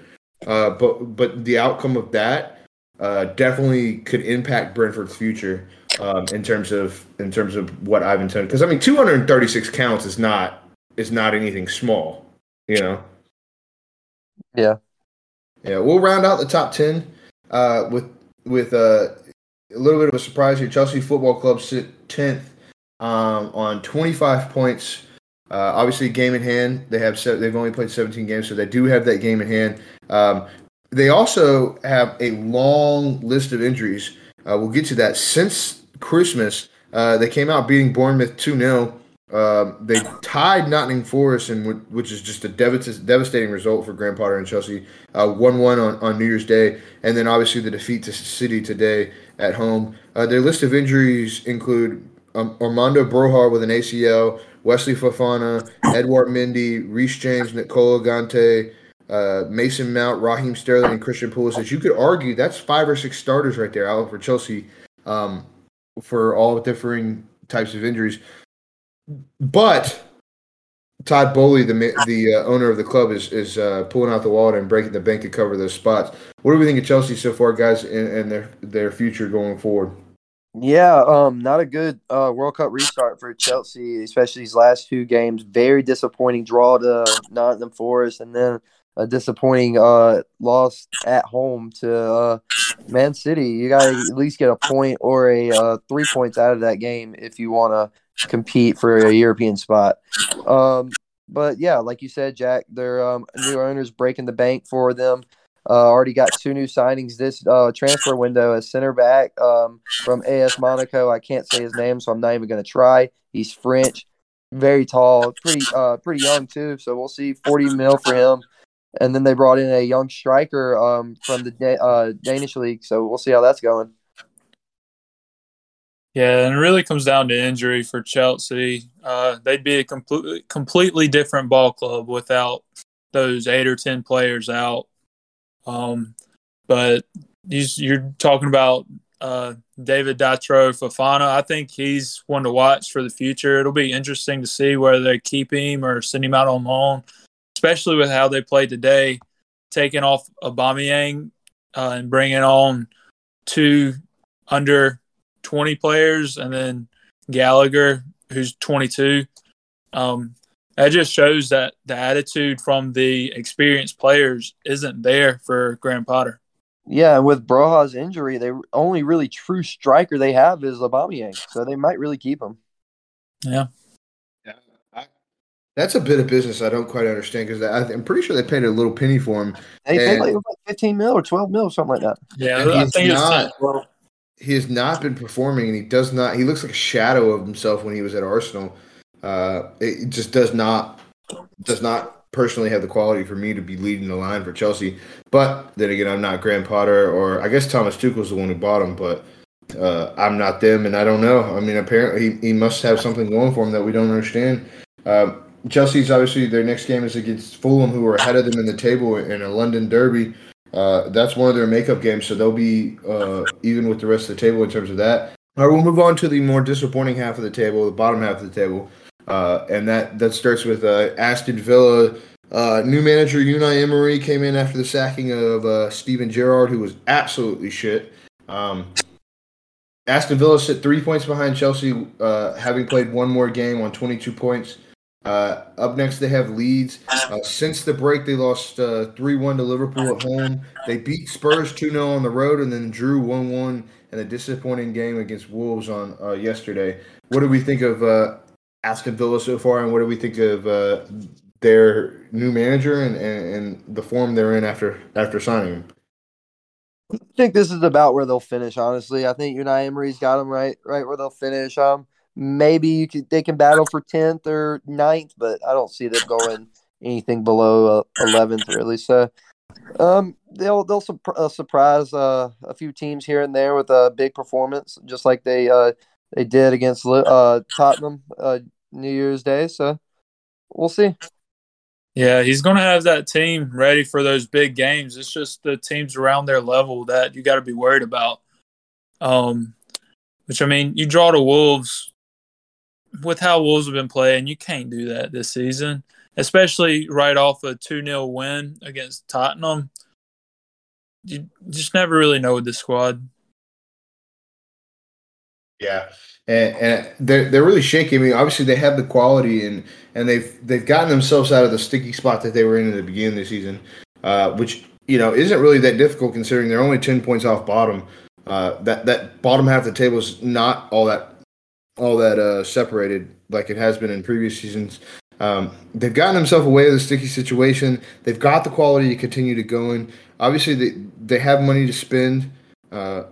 uh, but but the outcome of that uh, definitely could impact Brentford's future um, in terms of in terms of what I've intended. Because I mean, 236 counts is not is not anything small, you know. Yeah. Yeah, we'll round out the top ten uh, with with uh, a little bit of a surprise here. Chelsea Football Club sit tenth um, on 25 points. Uh, obviously, game in hand. They have se- they've only played 17 games, so they do have that game in hand. Um, they also have a long list of injuries. Uh, we'll get to that. Since Christmas, uh, they came out beating Bournemouth 2 0. Um, they tied Nottingham Forest, and wh- which is just a devast- devastating result for Graham Potter and Chelsea. One one on, on New Year's Day, and then obviously the defeat to City today at home. Uh, their list of injuries include um, Armando Broja with an ACL, Wesley Fofana, Edward Mendy, Reece James, N'Golo Kanté, uh, Mason Mount, Raheem Sterling, and Christian Pulisic. You could argue that's five or six starters right there out for Chelsea um, for all differing types of injuries. But Todd Boehly, the the uh, owner of the club, is is uh, pulling out the wallet and breaking the bank to cover those spots. What do we think of Chelsea so far, guys, and, and their their future going forward? Yeah, um, not a good uh, World Cup restart for Chelsea, especially these last two games. Very disappointing draw to Nottingham Forest, and then a disappointing uh, loss at home to uh, Man City. You got to at least get a point or a uh, three points out of that game if you want to compete for a European spot. Um, but yeah, like you said, Jack, their um, new owners breaking the bank for them. Uh, already got two new signings this uh, transfer window. A center back um, from AS Monaco. I can't say his name, so I'm not even going to try. He's French, very tall, pretty uh, pretty young too. So we'll see. 40 mil for him. And then they brought in a young striker um, from the Da- uh, Danish league. So we'll see how that's going. Yeah, and it really comes down to injury for Chelsea. Uh, they'd be a completely completely different ball club without those eight or ten players out. Um, but you, you're talking about uh, David Datro Fofana. I think he's one to watch for the future. It'll be interesting to see whether they keep him or send him out on loan, especially with how they played today, taking off Aubameyang uh, and bringing on two under 20 players and then Gallagher, who's 22. Um, that just shows that the attitude from the experienced players isn't there for Graham Potter. Yeah, and with Broja's injury, the only really true striker they have is Aubameyang, so they might really keep him. Yeah. That's a bit of business I don't quite understand because I'm pretty sure they paid a little penny for him. They paid like, like 15 mil or 12 mil, or something like that. Yeah, I he's think it's not- well, He has not been performing, and he does not. He looks like a shadow of himself when he was at Arsenal. Uh, it just does not does not personally have the quality for me to be leading the line for Chelsea. But then again, I'm not Graham Potter, or I guess Thomas Tuchel's the one who bought him, but uh, I'm not them, and I don't know. I mean, apparently he, he must have something going for him that we don't understand. Uh, Chelsea's obviously their next game is against Fulham, who are ahead of them in the table in a London derby. Uh, that's one of their makeup games, so they'll be uh, even with the rest of the table in terms of that. All right, we'll move on to the more disappointing half of the table, the bottom half of the table, uh, and that that starts with uh, Aston Villa. Uh, new manager Unai Emery came in after the sacking of uh, Steven Gerrard, who was absolutely shit. Um, Aston Villa sit three points behind Chelsea, having played one more game on 22 points. Uh, up next, they have Leeds. Uh, since the break, they lost uh, 3 1 to Liverpool at home. They beat Spurs 2 0 on the road and then drew 1 1 in a disappointing game against Wolves on uh, yesterday. What do we think of uh, Aston Villa so far, and what do we think of uh, their new manager and, and, and, the form they're in after after signing him? I think this is about where they'll finish. Honestly, I think Unai Emery's got them right, right where they'll finish. Um, maybe you could they can battle for 10th or 9th but i don't see them going anything below uh, 11th really. So um they'll they'll su- uh, surprise uh, a few teams here and there with a big performance just like they uh they did against uh tottenham uh new year's day. So we'll see. Yeah he's going to have that team ready for those big games. It's just the teams around their level that you got to be worried about. Um which i mean you draw to wolves with how Wolves have been playing, you can't do that this season, especially right off a 2 0 win against Tottenham. You just never really know with the squad. Yeah. And, and they're they're really shaky. I mean, obviously they have the quality and and they've they've gotten themselves out of the sticky spot that they were in at the beginning of the season, uh, which you know isn't really that difficult considering they're only ten points off bottom. Uh, that that bottom half of the table is not all that all that uh, separated like it has been in previous seasons. Um, they've gotten themselves away with a sticky situation. They've got the quality to continue to go in. Obviously, they they have money to spend, uh,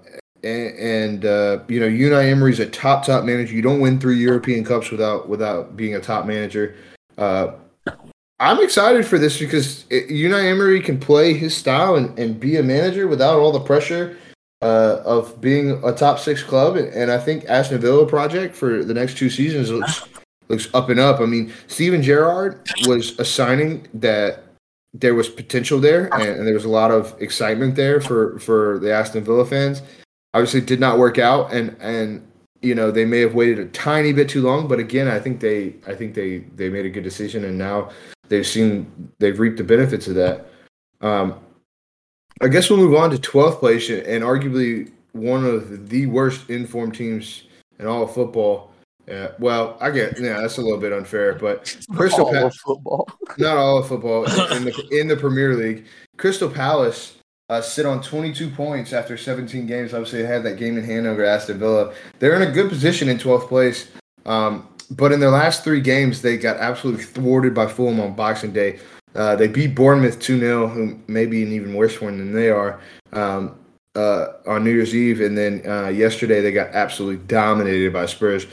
and, and uh, you know Unai Emery's a top top manager. You don't win three European Cups without without being a top manager. Uh, I'm excited for this because it, Unai Emery can play his style and, and be a manager without all the pressure uh, of being a top six club, and I think Aston Villa project for the next two seasons looks looks up and up. I mean, Steven Gerrard was a signing that there was potential there, and, and, there was a lot of excitement there for for the Aston Villa fans. Obviously, did not work out, and and you know they may have waited a tiny bit too long, but again, I think they I think they they made a good decision, and now they've seen they've reaped the benefits of that. Um, I guess we'll move on to 12th place and arguably one of the worst informed teams in all of football. Uh, well, I get yeah, that's a little bit unfair, but Crystal Palace football, [LAUGHS] not all of football in the in the Premier League. Crystal Palace uh, sit on 22 points after 17 games. Obviously, they had that game in hand over Aston Villa. They're in a good position in 12th place, um, but in their last three games, they got absolutely thwarted by Fulham on Boxing Day. Uh, they beat Bournemouth 2 0, who may be an even worse one than they are, um, uh, on New Year's Eve. And then uh, yesterday, they got absolutely dominated by Spurs.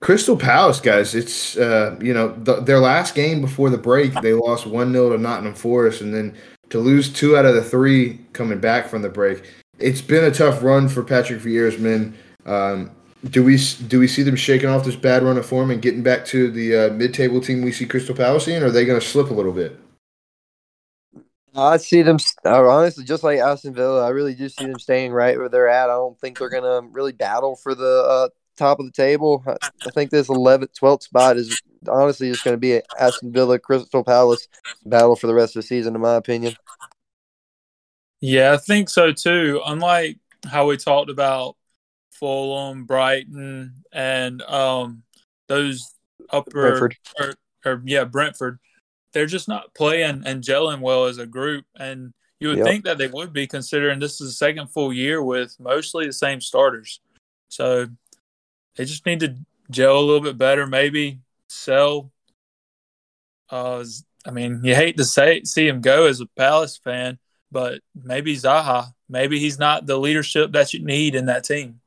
Crystal Palace, guys, it's, uh, you know, the, their last game before the break, they lost 1 0 to Nottingham Forest. And then to lose two out of the three coming back from the break, it's been a tough run for Patrick Vieira's men. Um, do we do we see them shaking off this bad run of form and getting back to the uh, mid-table team we see Crystal Palace in, or are they going to slip a little bit? I see them uh, honestly, just like Aston Villa. I really do see them staying right where they're at. I don't think they're going to really battle for the uh, top of the table. I think this 11th, 12th spot is honestly just going to be an Aston Villa Crystal Palace battle for the rest of the season, in my opinion. Yeah, I think so too. Unlike how we talked about Fulham, Brighton, and um, those upper Brentford. Or, or, yeah, Brentford. They're just not playing and gelling well as a group, and you would yep. think that they would be considering this is the second full year with mostly the same starters. So they just need to gel a little bit better, maybe sell. Uh, I mean, you hate to say see him go as a Palace fan, but maybe Zaha, maybe he's not the leadership that you need in that team.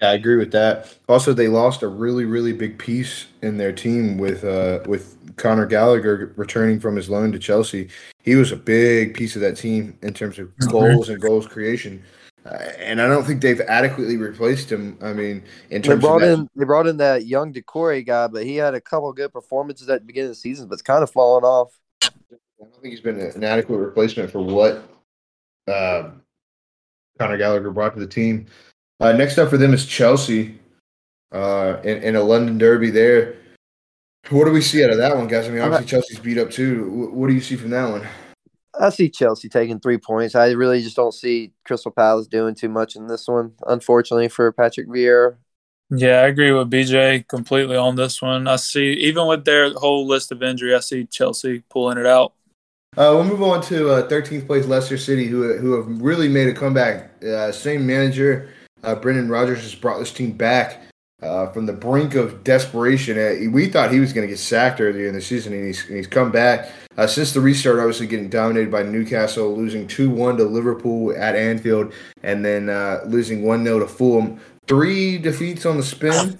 Yeah, I agree with that. Also, they lost a really, really big piece in their team with uh, with Conor Gallagher returning from his loan to Chelsea. He was a big piece of that team in terms of goals and goals creation. Uh, and I don't think they've adequately replaced him. I mean, in terms They brought of that, in they brought in that young Doucouré guy, but he had a couple good performances at the beginning of the season, but it's kind of fallen off. I don't think he's been an adequate replacement for what uh, Conor Gallagher brought to the team. Uh, next up for them is Chelsea uh, in, in a London derby there. What do we see out of that one, guys? I mean, obviously Chelsea's beat up too. Wh- What do you see from that one? I see Chelsea taking three points. I really just don't see Crystal Palace doing too much in this one, unfortunately for Patrick Vieira. Yeah, I agree with BJ completely on this one. I see, even with their whole list of injury, I see Chelsea pulling it out. Uh, we'll move on to uh, 13th place Leicester City, who who have really made a comeback. Uh, same manager, uh, Brendan Rodgers, has brought this team back uh, from the brink of desperation. Uh, we thought he was going to get sacked earlier in the season, and he's, and he's come back. Uh, since the restart, obviously getting dominated by Newcastle, losing 2 1 to Liverpool at Anfield, and then uh, losing 1 0 to Fulham. Three defeats on the spin.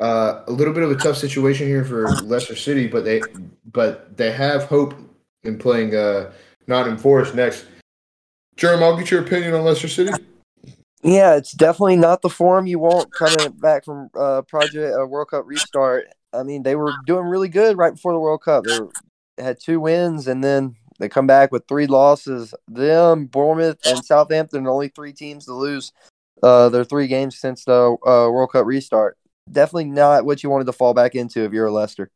Uh, a little bit of a tough situation here for Leicester City, but they but they have hope in playing Nottingham Forest next. Jerem, I'll get your opinion on Leicester City. Yeah, it's definitely not the form you want coming back from uh, Project uh, World Cup restart. I mean, they were doing really good right before the World Cup. They were, had two wins, and then they come back with three losses. Them, Bournemouth, and Southampton, only three teams to lose uh, their three games since the uh, World Cup restart. Definitely not what you wanted to fall back into if you're a Leicester.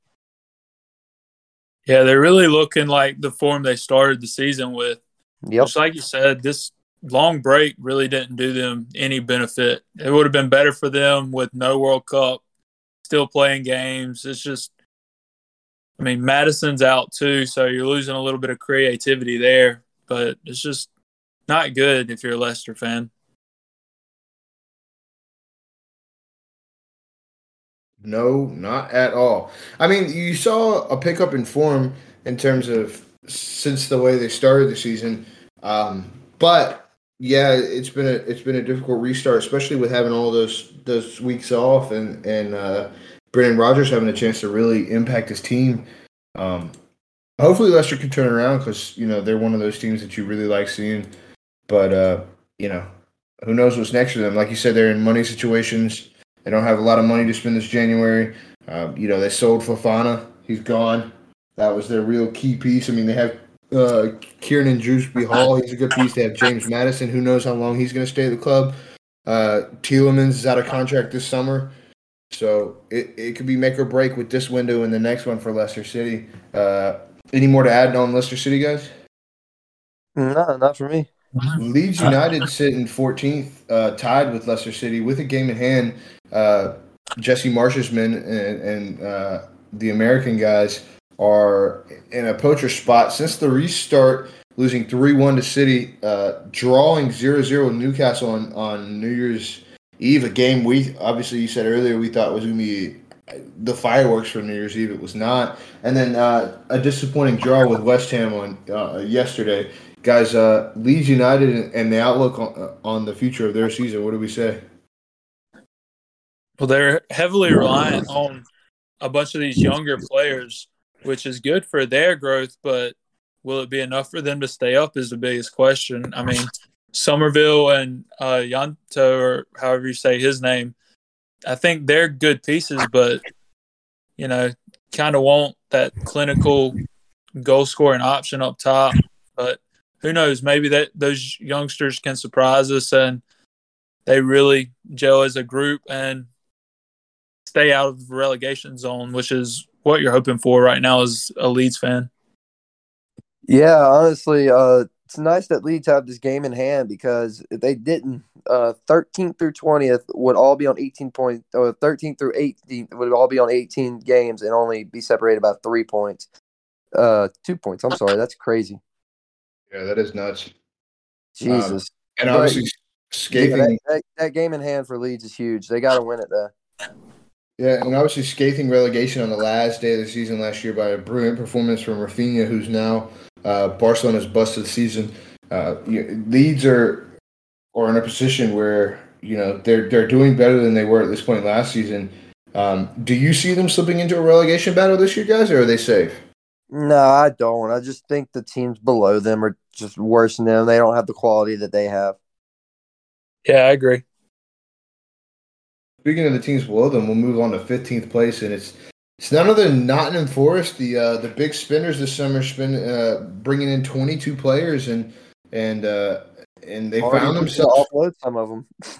Yeah, they're really looking like the form they started the season with. Yep. Just like you said, this long break really didn't do them any benefit. It would have been better for them with no World Cup, still playing games. It's just, I mean, Maddison's out too, so you're losing a little bit of creativity there. But it's just not good if you're a Leicester fan. No, not at all. I mean, you saw a pickup in form in terms of since the way they started the season, um, but yeah, it's been a it's been a difficult restart, especially with having all those those weeks off and and uh, Brendan Rodgers having a chance to really impact his team. Um, hopefully, Leicester can turn around because you know they're one of those teams that you really like seeing. But uh, you know, who knows what's next for them? Like you said, they're in money situations. They don't have a lot of money to spend this January. Um, you know, they sold Fofana. He's gone. That was their real key piece. I mean, they have uh, Kieran Dewsbury-Hall. He's a good piece. They have James Maddison. Who knows how long he's going to stay at the club. Uh, Tielemans is out of contract this summer. So it, it could be make or break with this window and the next one for Leicester City. Uh, any more to add on Leicester City, guys? No, not for me. Leeds United sit in 14th, uh, tied with Leicester City with a game in hand. Uh, Jesse Marsch's men and, and uh, the American guys are in a poacher spot since the restart, losing 3 1 to City, uh, drawing 0 0 Newcastle on, on New Year's Eve, a game we obviously you said earlier we thought was going to be the fireworks for New Year's Eve. It was not. And then uh, a disappointing draw with West Ham on uh, yesterday guys, uh, Leeds United and the outlook on, on the future of their season. What do we say? Well, they're heavily reliant on a bunch of these younger players, which is good for their growth, but will it be enough for them to stay up is the biggest question. I mean, Summerville and uh, Yanto, or however you say his name, I think they're good pieces, but, you know, kind of want that clinical goal scoring option up top. But who knows? Maybe that those youngsters can surprise us and they really gel as a group and stay out of the relegation zone, which is what you're hoping for right now as a Leeds fan. Yeah, honestly, uh, it's nice that Leeds have this game in hand because if they didn't, uh, 13th through 20th would all be on 18 points, or 13th through 18th would all be on 18 games and only be separated by three points. Uh, two points. I'm sorry, that's crazy. Yeah, that is nuts. Jesus. And But- obviously, Yeah, that, that, that game in hand for Leeds is huge. They got to win it there. Yeah, and obviously scathing relegation on the last day of the season last year by a brilliant performance from Rafinha, who's now uh, Barcelona's bust of the season. Uh, Leeds are are in a position where you know they're they're doing better than they were at this point last season. Um, do you see them slipping into a relegation battle this year, guys, or are they safe? No, I don't. I just think the teams below them are just worse than them. They don't have the quality that they have. Yeah, I agree. Speaking of the teams below them, we'll move on to 15th place, and it's it's none other than Nottingham Forest. The uh, the big spinners this summer spin uh, bringing in 22 players, and and uh, and they Already found themselves. offload some of them. [LAUGHS]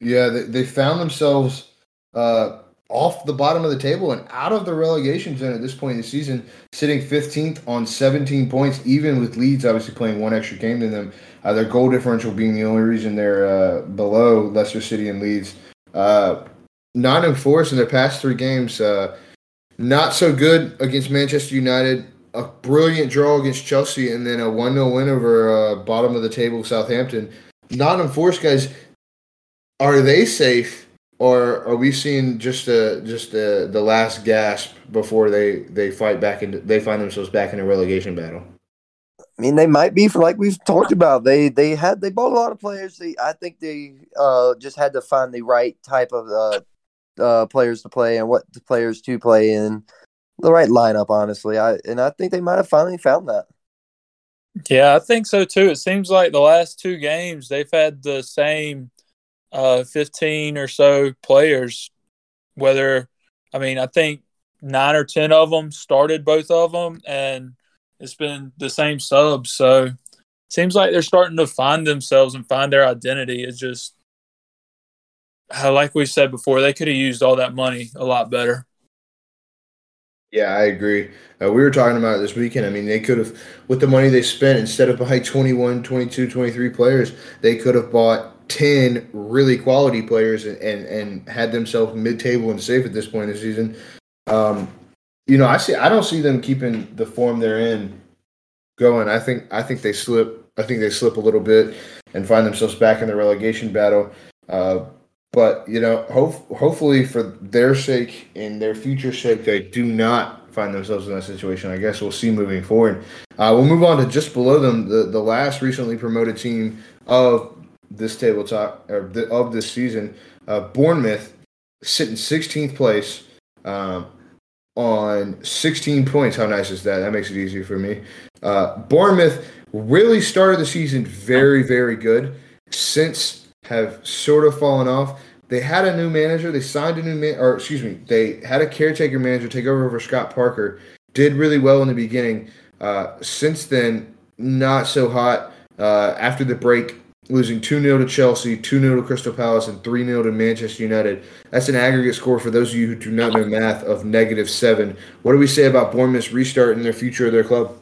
Yeah, they, they found themselves uh, off the bottom of the table and out of the relegation zone at this point in the season, sitting 15th on 17 points, even with Leeds obviously playing one extra game than them. Uh, their goal differential being the only reason they're uh, below Leicester City and Leeds. Uh, Nottingham Forest in their past three games, uh, not so good against Manchester United. A brilliant draw against Chelsea, and then a 1 0 win over uh, bottom of the table Southampton. Nottingham Forest guys, are they safe, or are we seeing just uh, just uh, the last gasp before they they fight back and they find themselves back in a relegation battle? I mean, they might be for like we've talked about. They they had they bought a lot of players. They I think they uh just had to find the right type of uh uh players to play and what the players to play in the right lineup. Honestly, I and I think they might have finally found that. Yeah, I think so too. It seems like the last two games they've had the same uh, 15 or so players. Whether, I mean, I think nine or 10 of them started both of them, and it's been the same subs. So seems like they're starting to find themselves and find their identity. It's just, uh, like we said before, they could have used all that money a lot better. Yeah, I agree. Uh, we were talking about it this weekend. I mean, they could have, with the money they spent, instead of buying 21, 22, 23 players, they could have bought 10 really quality players and, and, and had themselves mid table and safe at this point in the season. Um, you know, I see. I don't see them keeping the form they're in going. I think. I think they slip. I think they slip a little bit and find themselves back in the relegation battle. Uh, but you know, hope, hopefully for their sake and their future sake, they do not find themselves in that situation. I guess we'll see moving forward. Uh, we'll move on to just below them, the the last recently promoted team of this tabletop or the, of this season, uh, Bournemouth, sitting 16th place. Um, on 16 points. How nice is that? That makes it easier for me. Uh, Bournemouth really started the season very, very good. Since have sort of fallen off. They had a new manager. They signed a new man, or excuse me, they had a caretaker manager take over for Scott Parker. Did really well in the beginning. Uh, since then, not so hot. Uh, after the break, losing 2 0 to Chelsea, 2 0 to Crystal Palace, and 3 0 to Manchester United. That's an aggregate score for those of you who do not know math of negative seven. What do we say about Bournemouth's restart and their future of their club?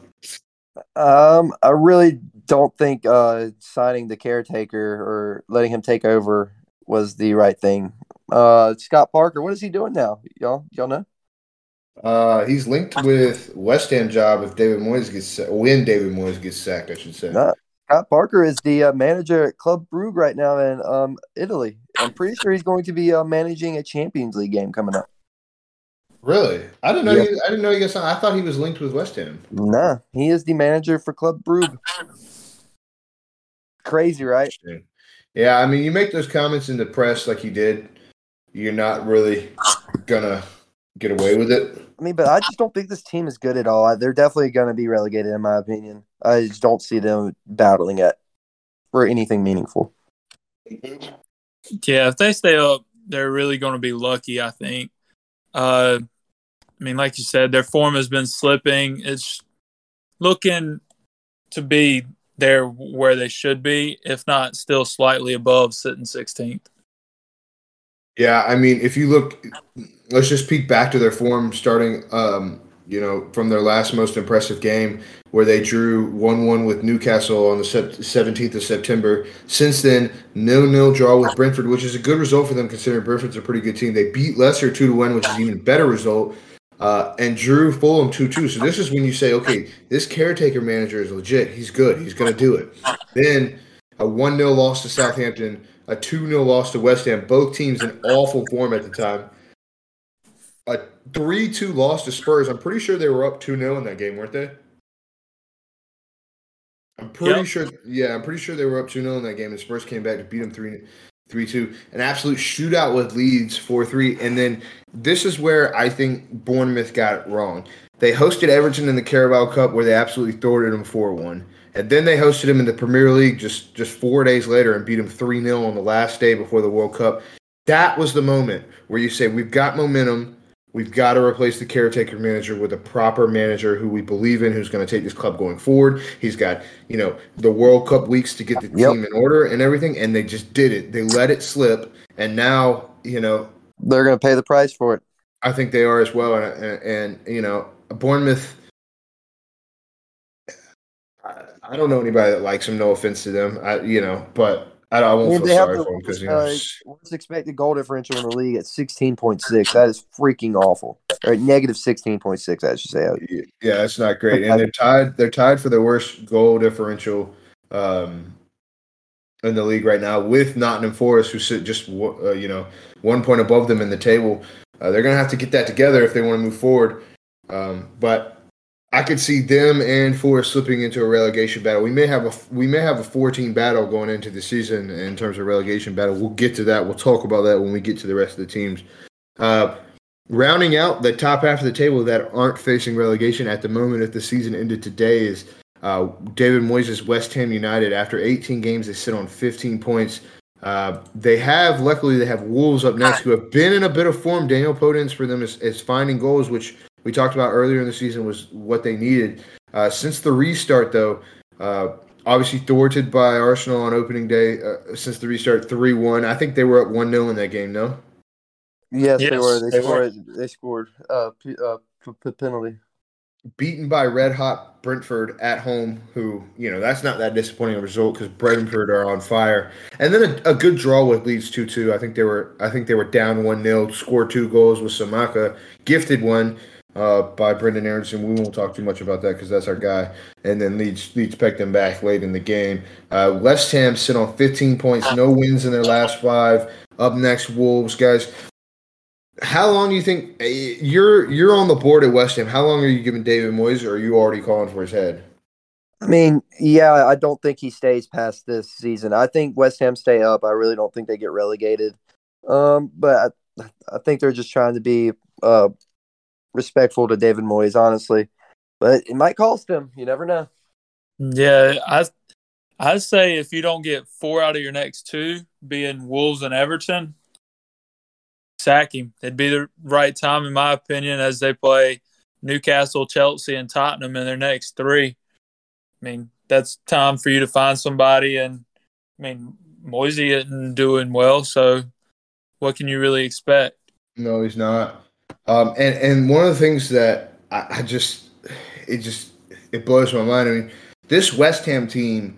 Um, I really don't think uh signing the caretaker or letting him take over was the right thing. Uh, Scott Parker, what is he doing now? Y'all, y'all know? Uh, he's linked with West Ham job if David Moyes gets when David Moyes gets sacked, I should say. No, Scott Parker is the uh, manager at Club Brugge right now in um Italy. I'm pretty sure he's going to be uh, managing a Champions League game coming up. Really? I didn't know. Yeah. He, I didn't know he got signed. I thought he was linked with West Ham. Nah, he is the manager for Club Brugge. Crazy, right? Yeah, I mean, you make those comments in the press like you did, you're not really gonna get away with it. I mean, but I just don't think this team is good at all. They're definitely going to be relegated, in my opinion. I just don't see them battling it for anything meaningful. Yeah, if they stay up, they're really going to be lucky. I think. Uh, I mean, like you said, their form has been slipping. It's looking to be there where they should be, if not still slightly above, sitting 16th. Yeah, I mean, if you look, let's just peek back to their form starting, um, you know, from their last most impressive game where they drew 1 1 with Newcastle on the 17th of September. Since then, nil nil draw with Brentford, which is a good result for them considering Brentford's a pretty good team. They beat Leicester 2 to 1, which is even better result, uh, and drew Fulham 2 2. So this is when you say, okay, this caretaker manager is legit. He's good. He's going to do it. Then a 1 0 loss to Southampton, a 2 0 loss to West Ham, both teams in awful form at the time. A 3 2 loss to Spurs. I'm pretty sure they were up 2 0 in that game, weren't they? I'm pretty Yep. sure, yeah, I'm pretty sure they were up 2 0 in that game, and Spurs came back to beat them 3 3 2. An absolute shootout with Leeds 4 3. And then this is where I think Bournemouth got it wrong. They hosted Everton in the Carabao Cup where they absolutely thwarted them 4 1. And then they hosted him in the Premier League just, just four days later and beat him 3 0 on the last day before the World Cup. That was the moment where you say, We've got momentum. We've got to replace the caretaker manager with a proper manager who we believe in, who's going to take this club going forward. He's got, you know, the World Cup weeks to get the Yep. team in order and everything, and they just did it. They let it slip, and now, you know, They're going to pay the price for it. I think they are as well. And, and, and you know, Bournemouth. I, I don't know anybody that likes him. No offense to them, I, you know, but I, I won't Well, feel sorry the for him because you know, uh, expected goal differential in the league at 16.6. That is freaking awful. Or negative 16.6, I should say. yeah, it's not great. And they're tied. They're tied for the worst goal differential um, in the league right now with Nottingham Forest, who sit just uh, you know one point above them in the table. Uh, they're going to have to get that together if they want to move forward. Um, but I could see them and Forest slipping into a relegation battle. We may have a we may have a 14 battle going into the season in terms of relegation battle. We'll get to that. We'll talk about that when we get to the rest of the teams. Uh, rounding out the top half of the table that aren't facing relegation at the moment, if the season ended today, is uh, David Moyes' West Ham United. After 18 games, they sit on 15 points. Uh, they have, luckily, they have Wolves up next, who have been in a bit of form. Daniel Podence for them is, is finding goals, which we talked about earlier in the season was what they needed. Uh, since the restart, though, uh, obviously thwarted by Arsenal on opening day. Uh, since the restart, three one. I think they were up one 0 in that game. No, Yes, they were. They, they were. scored. They scored uh, p- uh, p- p- penalty. beaten by red hot Brentford at home. Who you know that's not that disappointing a result because Brentford are on fire. And then a, a good draw with Leeds two two. I think they were I think they were down one 0 scored two goals with Scamacca, gifted one. Uh, by Brenden Aaronson. We won't talk too much about that because that's our guy. And then Leeds Leeds pecked them back late in the game. Uh, West Ham sit on 15 points, no wins in their last five. Up next, Wolves, guys. How long do you think eh, you're you're on the board at West Ham? How long are you giving David Moyes, or are you already calling for his head? I mean, yeah, I don't think he stays past this season. I think West Ham stay up. I really don't think they get relegated. Um, but I, I think they're just trying to be uh respectful to David Moyes, honestly. But it might cost him. You never know. Yeah, I I say if you don't get four out of your next two, being Wolves and Everton, sack him. It'd be the right time, in my opinion, as they play Newcastle, Chelsea, and Tottenham in their next three. I mean, that's time for you to find somebody. And I mean, Moisey isn't doing well, so what can you really expect? No, he's not. Um, and and one of the things that I, I just it just it blows my mind. I mean, this West Ham team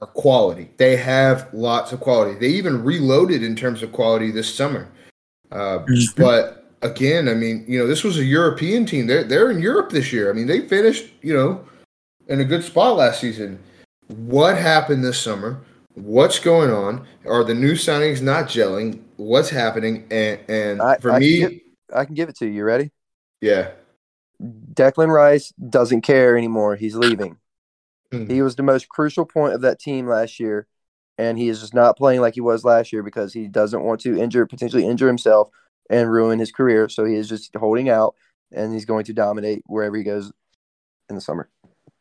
are quality. They have lots of quality. They even reloaded in terms of quality this summer. Uh, Mhm. but again, I mean, you know, this was a European team. They're they're in Europe this year. I mean, they finished, you know, in a good spot last season. What happened this summer? What's going on? Are the new signings not gelling? What's happening? And and I- for I me, get- I can give it to you. You ready? yeah, Declan Rice doesn't care anymore. He's leaving. Hmm. He was the most crucial point of that team last year, and he is just not playing like he was last year because he doesn't want to injure, potentially injure himself and ruin his career. So he is just holding out, and he's going to dominate wherever he goes in the summer.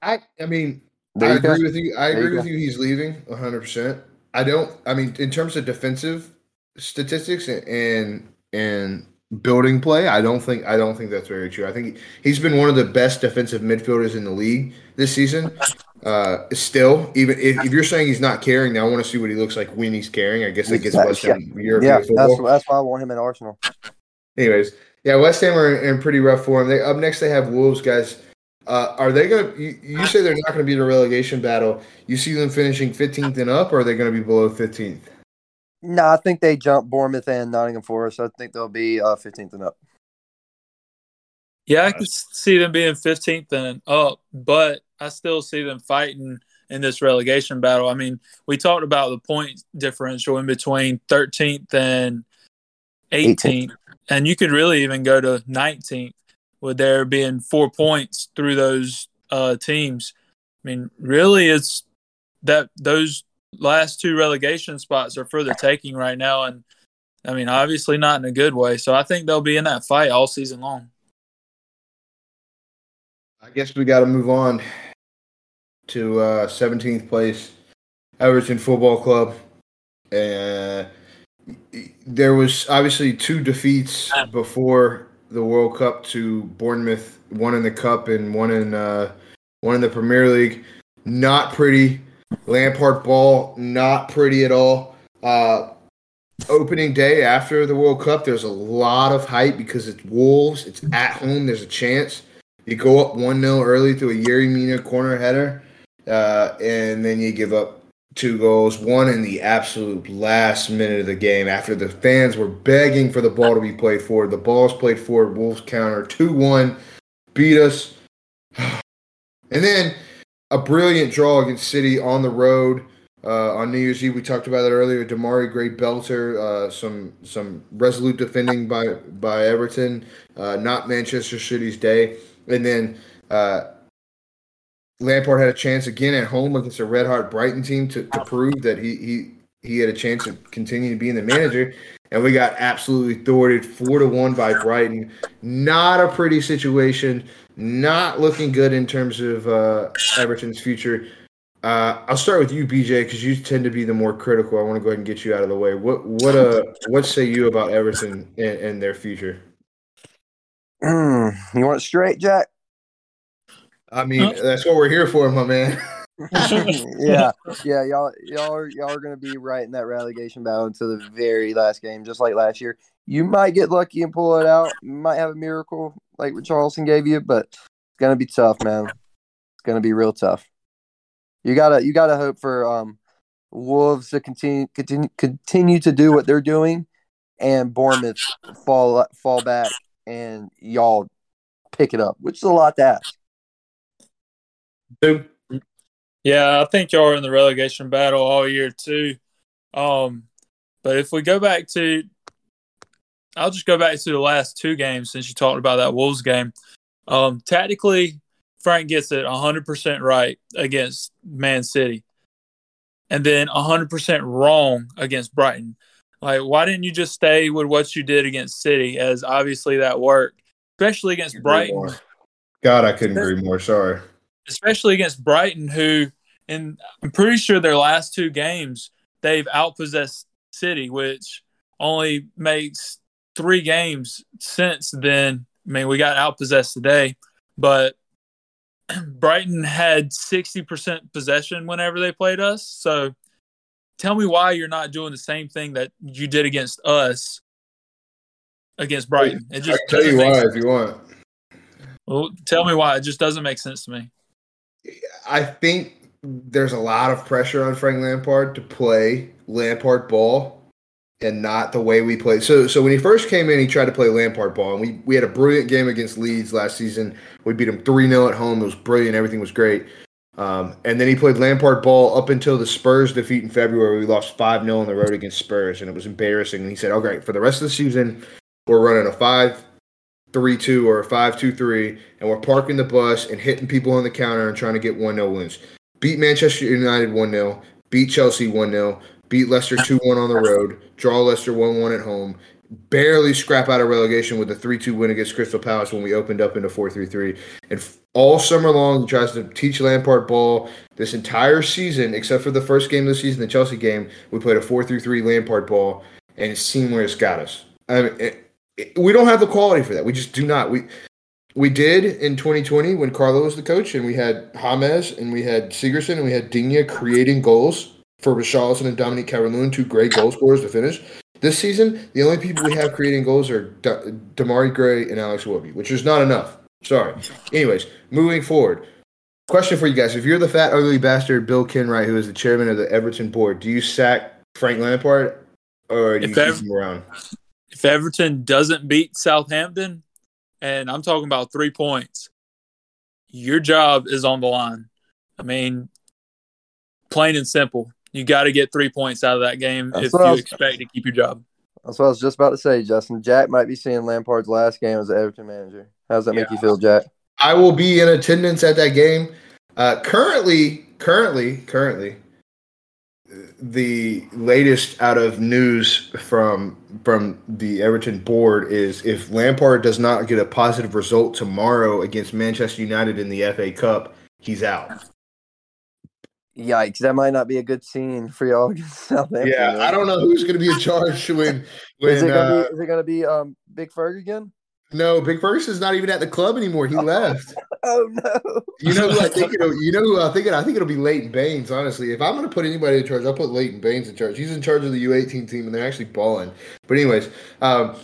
I I mean, There I you go. agree with you. I There you agree with go. you. He's leaving 100. percent I don't. I mean, in terms of defensive statistics and and, and building play, I don't think I don't think that's very true. I think he's been one of the best defensive midfielders in the league this season. Uh, still, even if, if you're saying he's not carrying, now I want to see what he looks like when he's carrying. I guess that gets West Ham European Yeah, that's that's why I want him in Arsenal. Anyways, yeah, West Ham are in, in pretty rough form. They up next. They have Wolves, guys. Uh, are they gonna? You, you say they're not gonna be in a relegation battle. You see them finishing 15th and up, or are they gonna be below 15th? No, I think they jump Bournemouth and Nottingham Forest. I think they'll be uh, 15th and up. Yeah, I can see them being 15th and up, but I still see them fighting in this relegation battle. I mean, we talked about the point differential in between 13th and 18th, and you could really even go to 19th with there being four points through those uh, teams. I mean, really, it's that those last two relegation spots are for the taking right now, and I mean, obviously not in a good way. So I think they'll be in that fight all season long. I guess we got to move on to uh, 17th place, Everton Football Club. There was obviously two defeats before the World Cup to Bournemouth, one in the Cup and one in uh, one in the Premier League. Not pretty. Lampard ball, not pretty at all. Uh, opening day after the World Cup, there's a lot of hype because it's Wolves. It's at home. There's a chance. You go up 1 0 early through a Yerry Mina corner header, uh, and then you give up two goals, one in the absolute last minute of the game after the fans were begging for the ball to be played forward. The ball's played forward, Wolves counter 2 1, beat us. [SIGHS] And then a brilliant draw against City on the road uh, on New Year's Eve. We talked about it earlier. Demarai Gray Belter, uh, some some resolute defending by by Everton, uh, not Manchester City's day. And then uh, Lampard had a chance again at home against a red hot Brighton team to, to prove that he he he had a chance to continue to be in the manager. And we got absolutely thwarted four to one by Brighton. Not a pretty situation. Not looking good in terms of uh, Everton's future. Uh, I'll start with you, BJ, because you tend to be the more critical. I want to go ahead and get you out of the way. What what uh what say you about Everton and, and their future? Mm, you want it straight, Jack? I mean, that's what we're here for, my man. [LAUGHS] [LAUGHS] yeah, yeah, y'all, y'all are y'all are gonna be right in that relegation battle until the very last game, just like last year. You might get lucky and pull it out. You might have a miracle like what Charleston gave you, but it's gonna be tough, man. It's gonna be real tough. You gotta you gotta hope for um Wolves to continue continue continue to do what they're doing, and Bournemouth fall fall back and y'all pick it up, which is a lot to ask. Yeah, I think y'all are in the relegation battle all year too. Um, but if we go back to, I'll just go back to the last two games since you talked about that Wolves game. Um, tactically, Frank gets it 100% right against Man City, and then 100% wrong against Brighton. Like, why didn't you just stay with what you did against City? As obviously that worked, especially against Brighton more. God, I couldn't agree more. Sorry. especially against Brighton, who, and I'm pretty sure their last two games they've outpossessed City, which only makes three games since then. I mean, we got outpossessed today, but [CLEARS THROAT] Brighton had 60% possession whenever they played us. So tell me why you're not doing the same thing that you did against us against Brighton. It I just can tell you why sense. if you want. Well, tell me why. It just doesn't make sense to me. I think there's a lot of pressure on Frank Lampard to play Lampard ball and not the way we play. So so when he first came in, he tried to play Lampard ball. And we, we had a brilliant game against Leeds last season. We beat him 3 0 at home. It was brilliant. Everything was great. Um, and then he played Lampard ball up until the Spurs defeat in February. We lost 5 0 on the road against Spurs, and it was embarrassing. And he said, okay, for the rest of the season, we're running a 5 3 2 or a 5 2 3, and we're parking the bus and hitting people on the counter and trying to get 1 0 wins. Beat Manchester United 1 0, beat Chelsea 1 0, beat Leicester 2 1 on the road, draw Leicester 1 1 at home, barely scrap out of relegation with a 3 2 win against Crystal Palace when we opened up into 4 3 3. And all summer long, he tries to teach Lampard ball this entire season, except for the first game of the season, the Chelsea game. We played a 4 3 3 Lampard ball, and it's seen where it's got us. I mean, it, it- we don't have the quality for that. We just do not. We we did in 2020 when Carlo was the coach, and we had James and we had Sigurdsson and we had Digne creating goals for Richarlison and Dominique Calvert-Lewin, two great goal scorers to finish. This season, the only people we have creating goals are Da- Demarai Gray and Alex Iwobi, which is not enough. Sorry. Anyways, moving forward. Question for you guys: If you're the fat, ugly bastard Bill Kenwright, who is the chairman of the Everton board, do you sack Frank Lampard or do you If keep ever- him around? if Everton doesn't beat Southampton, and I'm talking about three points, your job is on the line. I mean, plain and simple. You got to get three points out of that game That's if you was- expect to keep your job. That's what I was just about to say, Justin. Jack might be seeing Lampard's last game as the Everton manager. How does that make you feel, Jack? I will be in attendance at that game. Uh, currently, currently, currently, the latest out of news from from the Everton board is if Lampard does not get a positive result tomorrow against Manchester United in the FA Cup, he's out. Yikes! That might not be a good scene for y'all [LAUGHS] against Southampton. Yeah, I don't know who's going to be in charge when. when is it gonna uh, be? Is gonna be um Big Ferg again? no, Big Ferguson's not even at the club anymore. He [LAUGHS] left. [LAUGHS] Oh no! You know who I think it'll. You know who I think it. I think it'll be Leighton Baines. Honestly, if I'm going to put anybody in charge, I'll put Leighton Baines in charge. He's in charge of the U18 team, and they're actually balling. But anyways, um,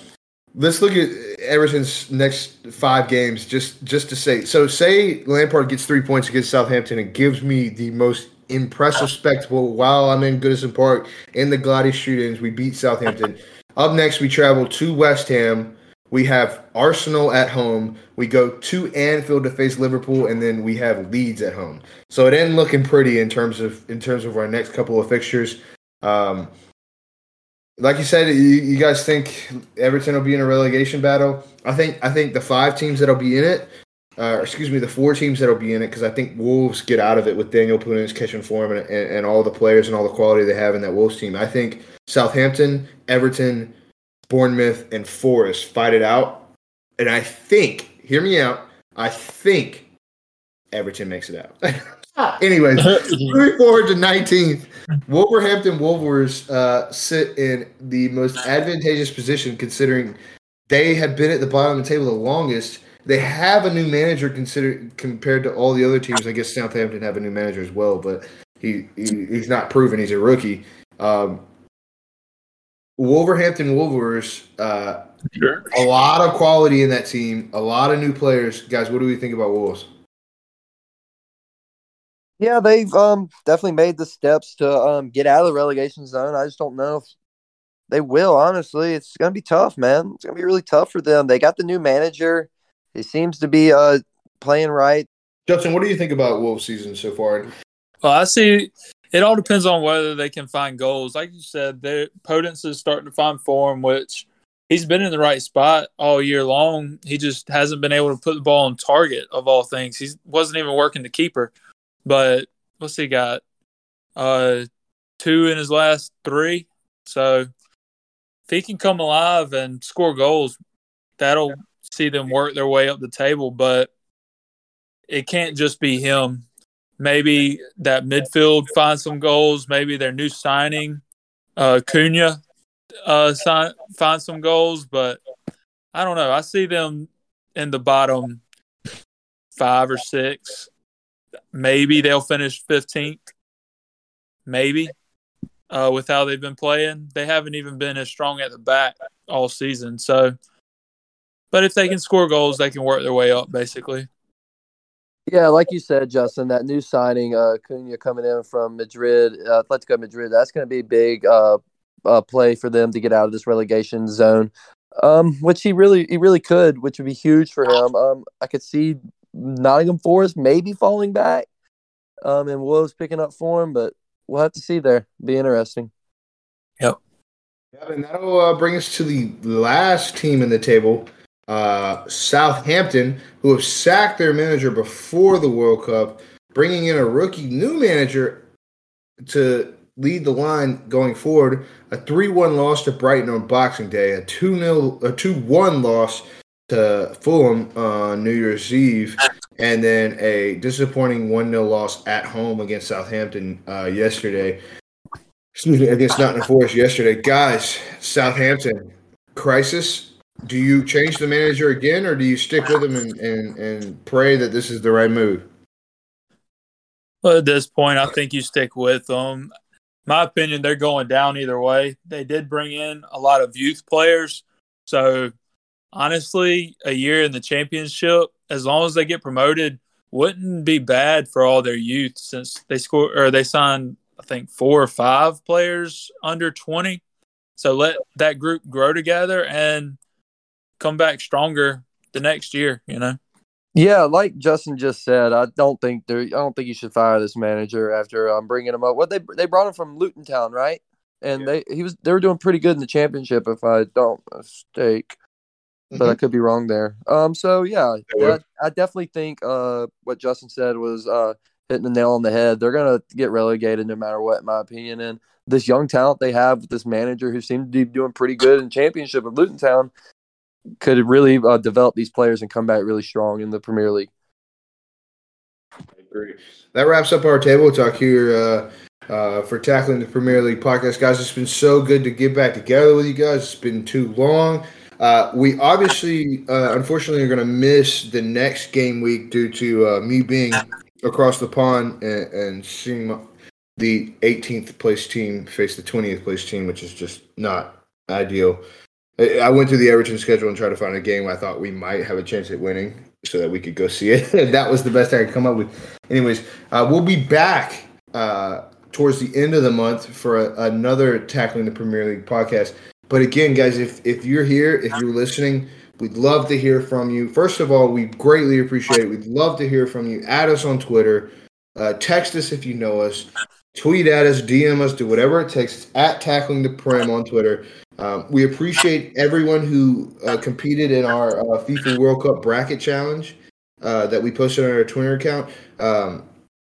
let's look at Everton's next five games. Just just to say, so say Lampard gets three points against Southampton and gives me the most impressive spectacle while I'm in Goodison Park in the Gladius shootings. We beat Southampton. Up next, we travel to West Ham. We have Arsenal at home. We go to Anfield to face Liverpool, and then we have Leeds at home. So it ain't looking pretty in terms of in terms of our next couple of fixtures. Um, like you said, you, you guys think Everton will be in a relegation battle? I think I think the five teams that'll be in it, uh, excuse me, the four teams that'll be in it, because I think Wolves get out of it with Daniel Podence catching form and, and, and all the players and all the quality they have in that Wolves team. I think Southampton, Everton, Bournemouth, and Forest fight it out. And I think, hear me out, I think Everton makes it out. [LAUGHS] Anyways, [LAUGHS] moving forward to 19th, Wolverhampton Wolverines uh, sit in the most advantageous position considering they have been at the bottom of the table the longest. They have a new manager considered compared to all the other teams. I guess Southampton have a new manager as well, but he, he he's not proven he's a rookie. Um, Wolverhampton Wolverines, uh, Sure. a lot of quality in that team, a lot of new players. Guys, what do we think about Wolves? Yeah, they've um definitely made the steps to um get out of the relegation zone. I just don't know if they will. Honestly, it's gonna be tough, man. It's gonna be really tough for them. They got the new manager. He seems to be uh playing right. Justin, what do you think about Wolves season so far? Well, I see. It all depends on whether they can find goals. Like you said, their Podence is starting to find form, which he's been in the right spot all year long. He just hasn't been able to put the ball on target of all things. He wasn't even working the keeper. But what's he got? Uh, two in his last three. So if he can come alive and score goals, that'll see them work their way up the table. But it can't just be him maybe that midfield finds some goals. Maybe their new signing, uh, Cunha, uh, sign, find some goals. But I don't know. I see them in the bottom five or six. Maybe they'll finish 15th. Maybe uh, with how they've been playing. They haven't even been as strong at the back all season. So, but if they can score goals, they can work their way up, basically. Yeah, like you said, Justin, that new signing, uh, Cunha coming in from Madrid, uh, Atletico Madrid, that's going to be a big uh, uh, play for them to get out of this relegation zone. Um, which he really, he really could, which would be huge for him. Um, I could see Nottingham Forest maybe falling back, um, and Wolves picking up form, but we'll have to see there. Be interesting. Yeah, and that'll uh, bring us to the last team in the table, uh, Southampton, who have sacked their manager before the World Cup, bringing in a rookie new manager to lead the line going forward. A 3-1 loss to Brighton on Boxing Day, a 2-0 a 2-1 loss to Fulham on New Year's Eve, and then a disappointing 1-0 loss at home against Southampton uh, yesterday. Excuse me, against Nottingham Forest yesterday. Guys, Southampton crisis. Do you change the manager again, or do you stick with him and, and, and pray that this is the right move? Well, at this point, I think you stick with them. My opinion, they're going down either way. They did bring in a lot of youth players. So, honestly, a year in the championship, as long as they get promoted, wouldn't be bad for all their youth since they score or they signed, I think, four or five players under 20. So, let that group grow together and come back stronger the next year, you know? Yeah, like Justin just said, I don't think there. I don't think you should fire this manager after um, bringing him up. What they they brought him from Luton Town, right? And Yeah. they he was they were doing pretty good in the championship, if I don't mistake. But I could be wrong there. Um. So yeah, that, I definitely think uh what Justin said was uh hitting the nail on the head. They're gonna get relegated no matter what, in my opinion. And this young talent they have with this manager who seemed to be doing pretty good in championship with Luton Town could really uh, develop these players and come back really strong in the Premier League. I agree. That wraps up our table talk here uh, uh, for tackling the Premier League podcast, guys. It's been so good to get back together with you guys. It's been too long. Uh, we obviously, uh, unfortunately, are going to miss the next game week due to uh, me being across the pond and, and seeing the 18th place team face the 20th place team, which is just not ideal. I went through the Everton schedule and tried to find a game I thought we might have a chance at winning so that we could go see it. [LAUGHS] that was the best I could come up with. Anyways, uh, we'll be back uh, towards the end of the month for a, another Tackling the Premier League podcast. But again, guys, if, if you're here, if you're listening, we'd love to hear from you. First of all, we greatly appreciate it. We'd love to hear from you. Add us on Twitter. Uh, text us if you know us. Tweet at us, DM us, do whatever it takes. It's at Tackling the Prem on Twitter. Um, we appreciate everyone who uh, competed in our uh, FIFA World Cup bracket challenge uh, that we posted on our Twitter account. Um,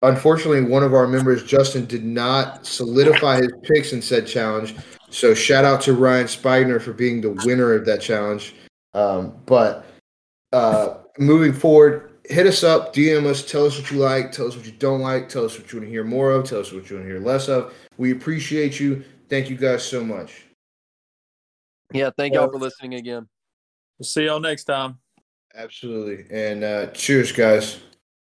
unfortunately, one of our members, Justin, did not solidify his picks in said challenge. So shout out to Ryan Spigner for being the winner of that challenge. Um, but uh, moving forward, hit us up, DM us, tell us what you like, tell us what you don't like, tell us what you want to hear more of, tell us what you want to hear less of. We appreciate you. Thank you guys so much. Yeah, thank y'all for listening again. We'll see y'all next time. Absolutely. And uh, cheers, guys.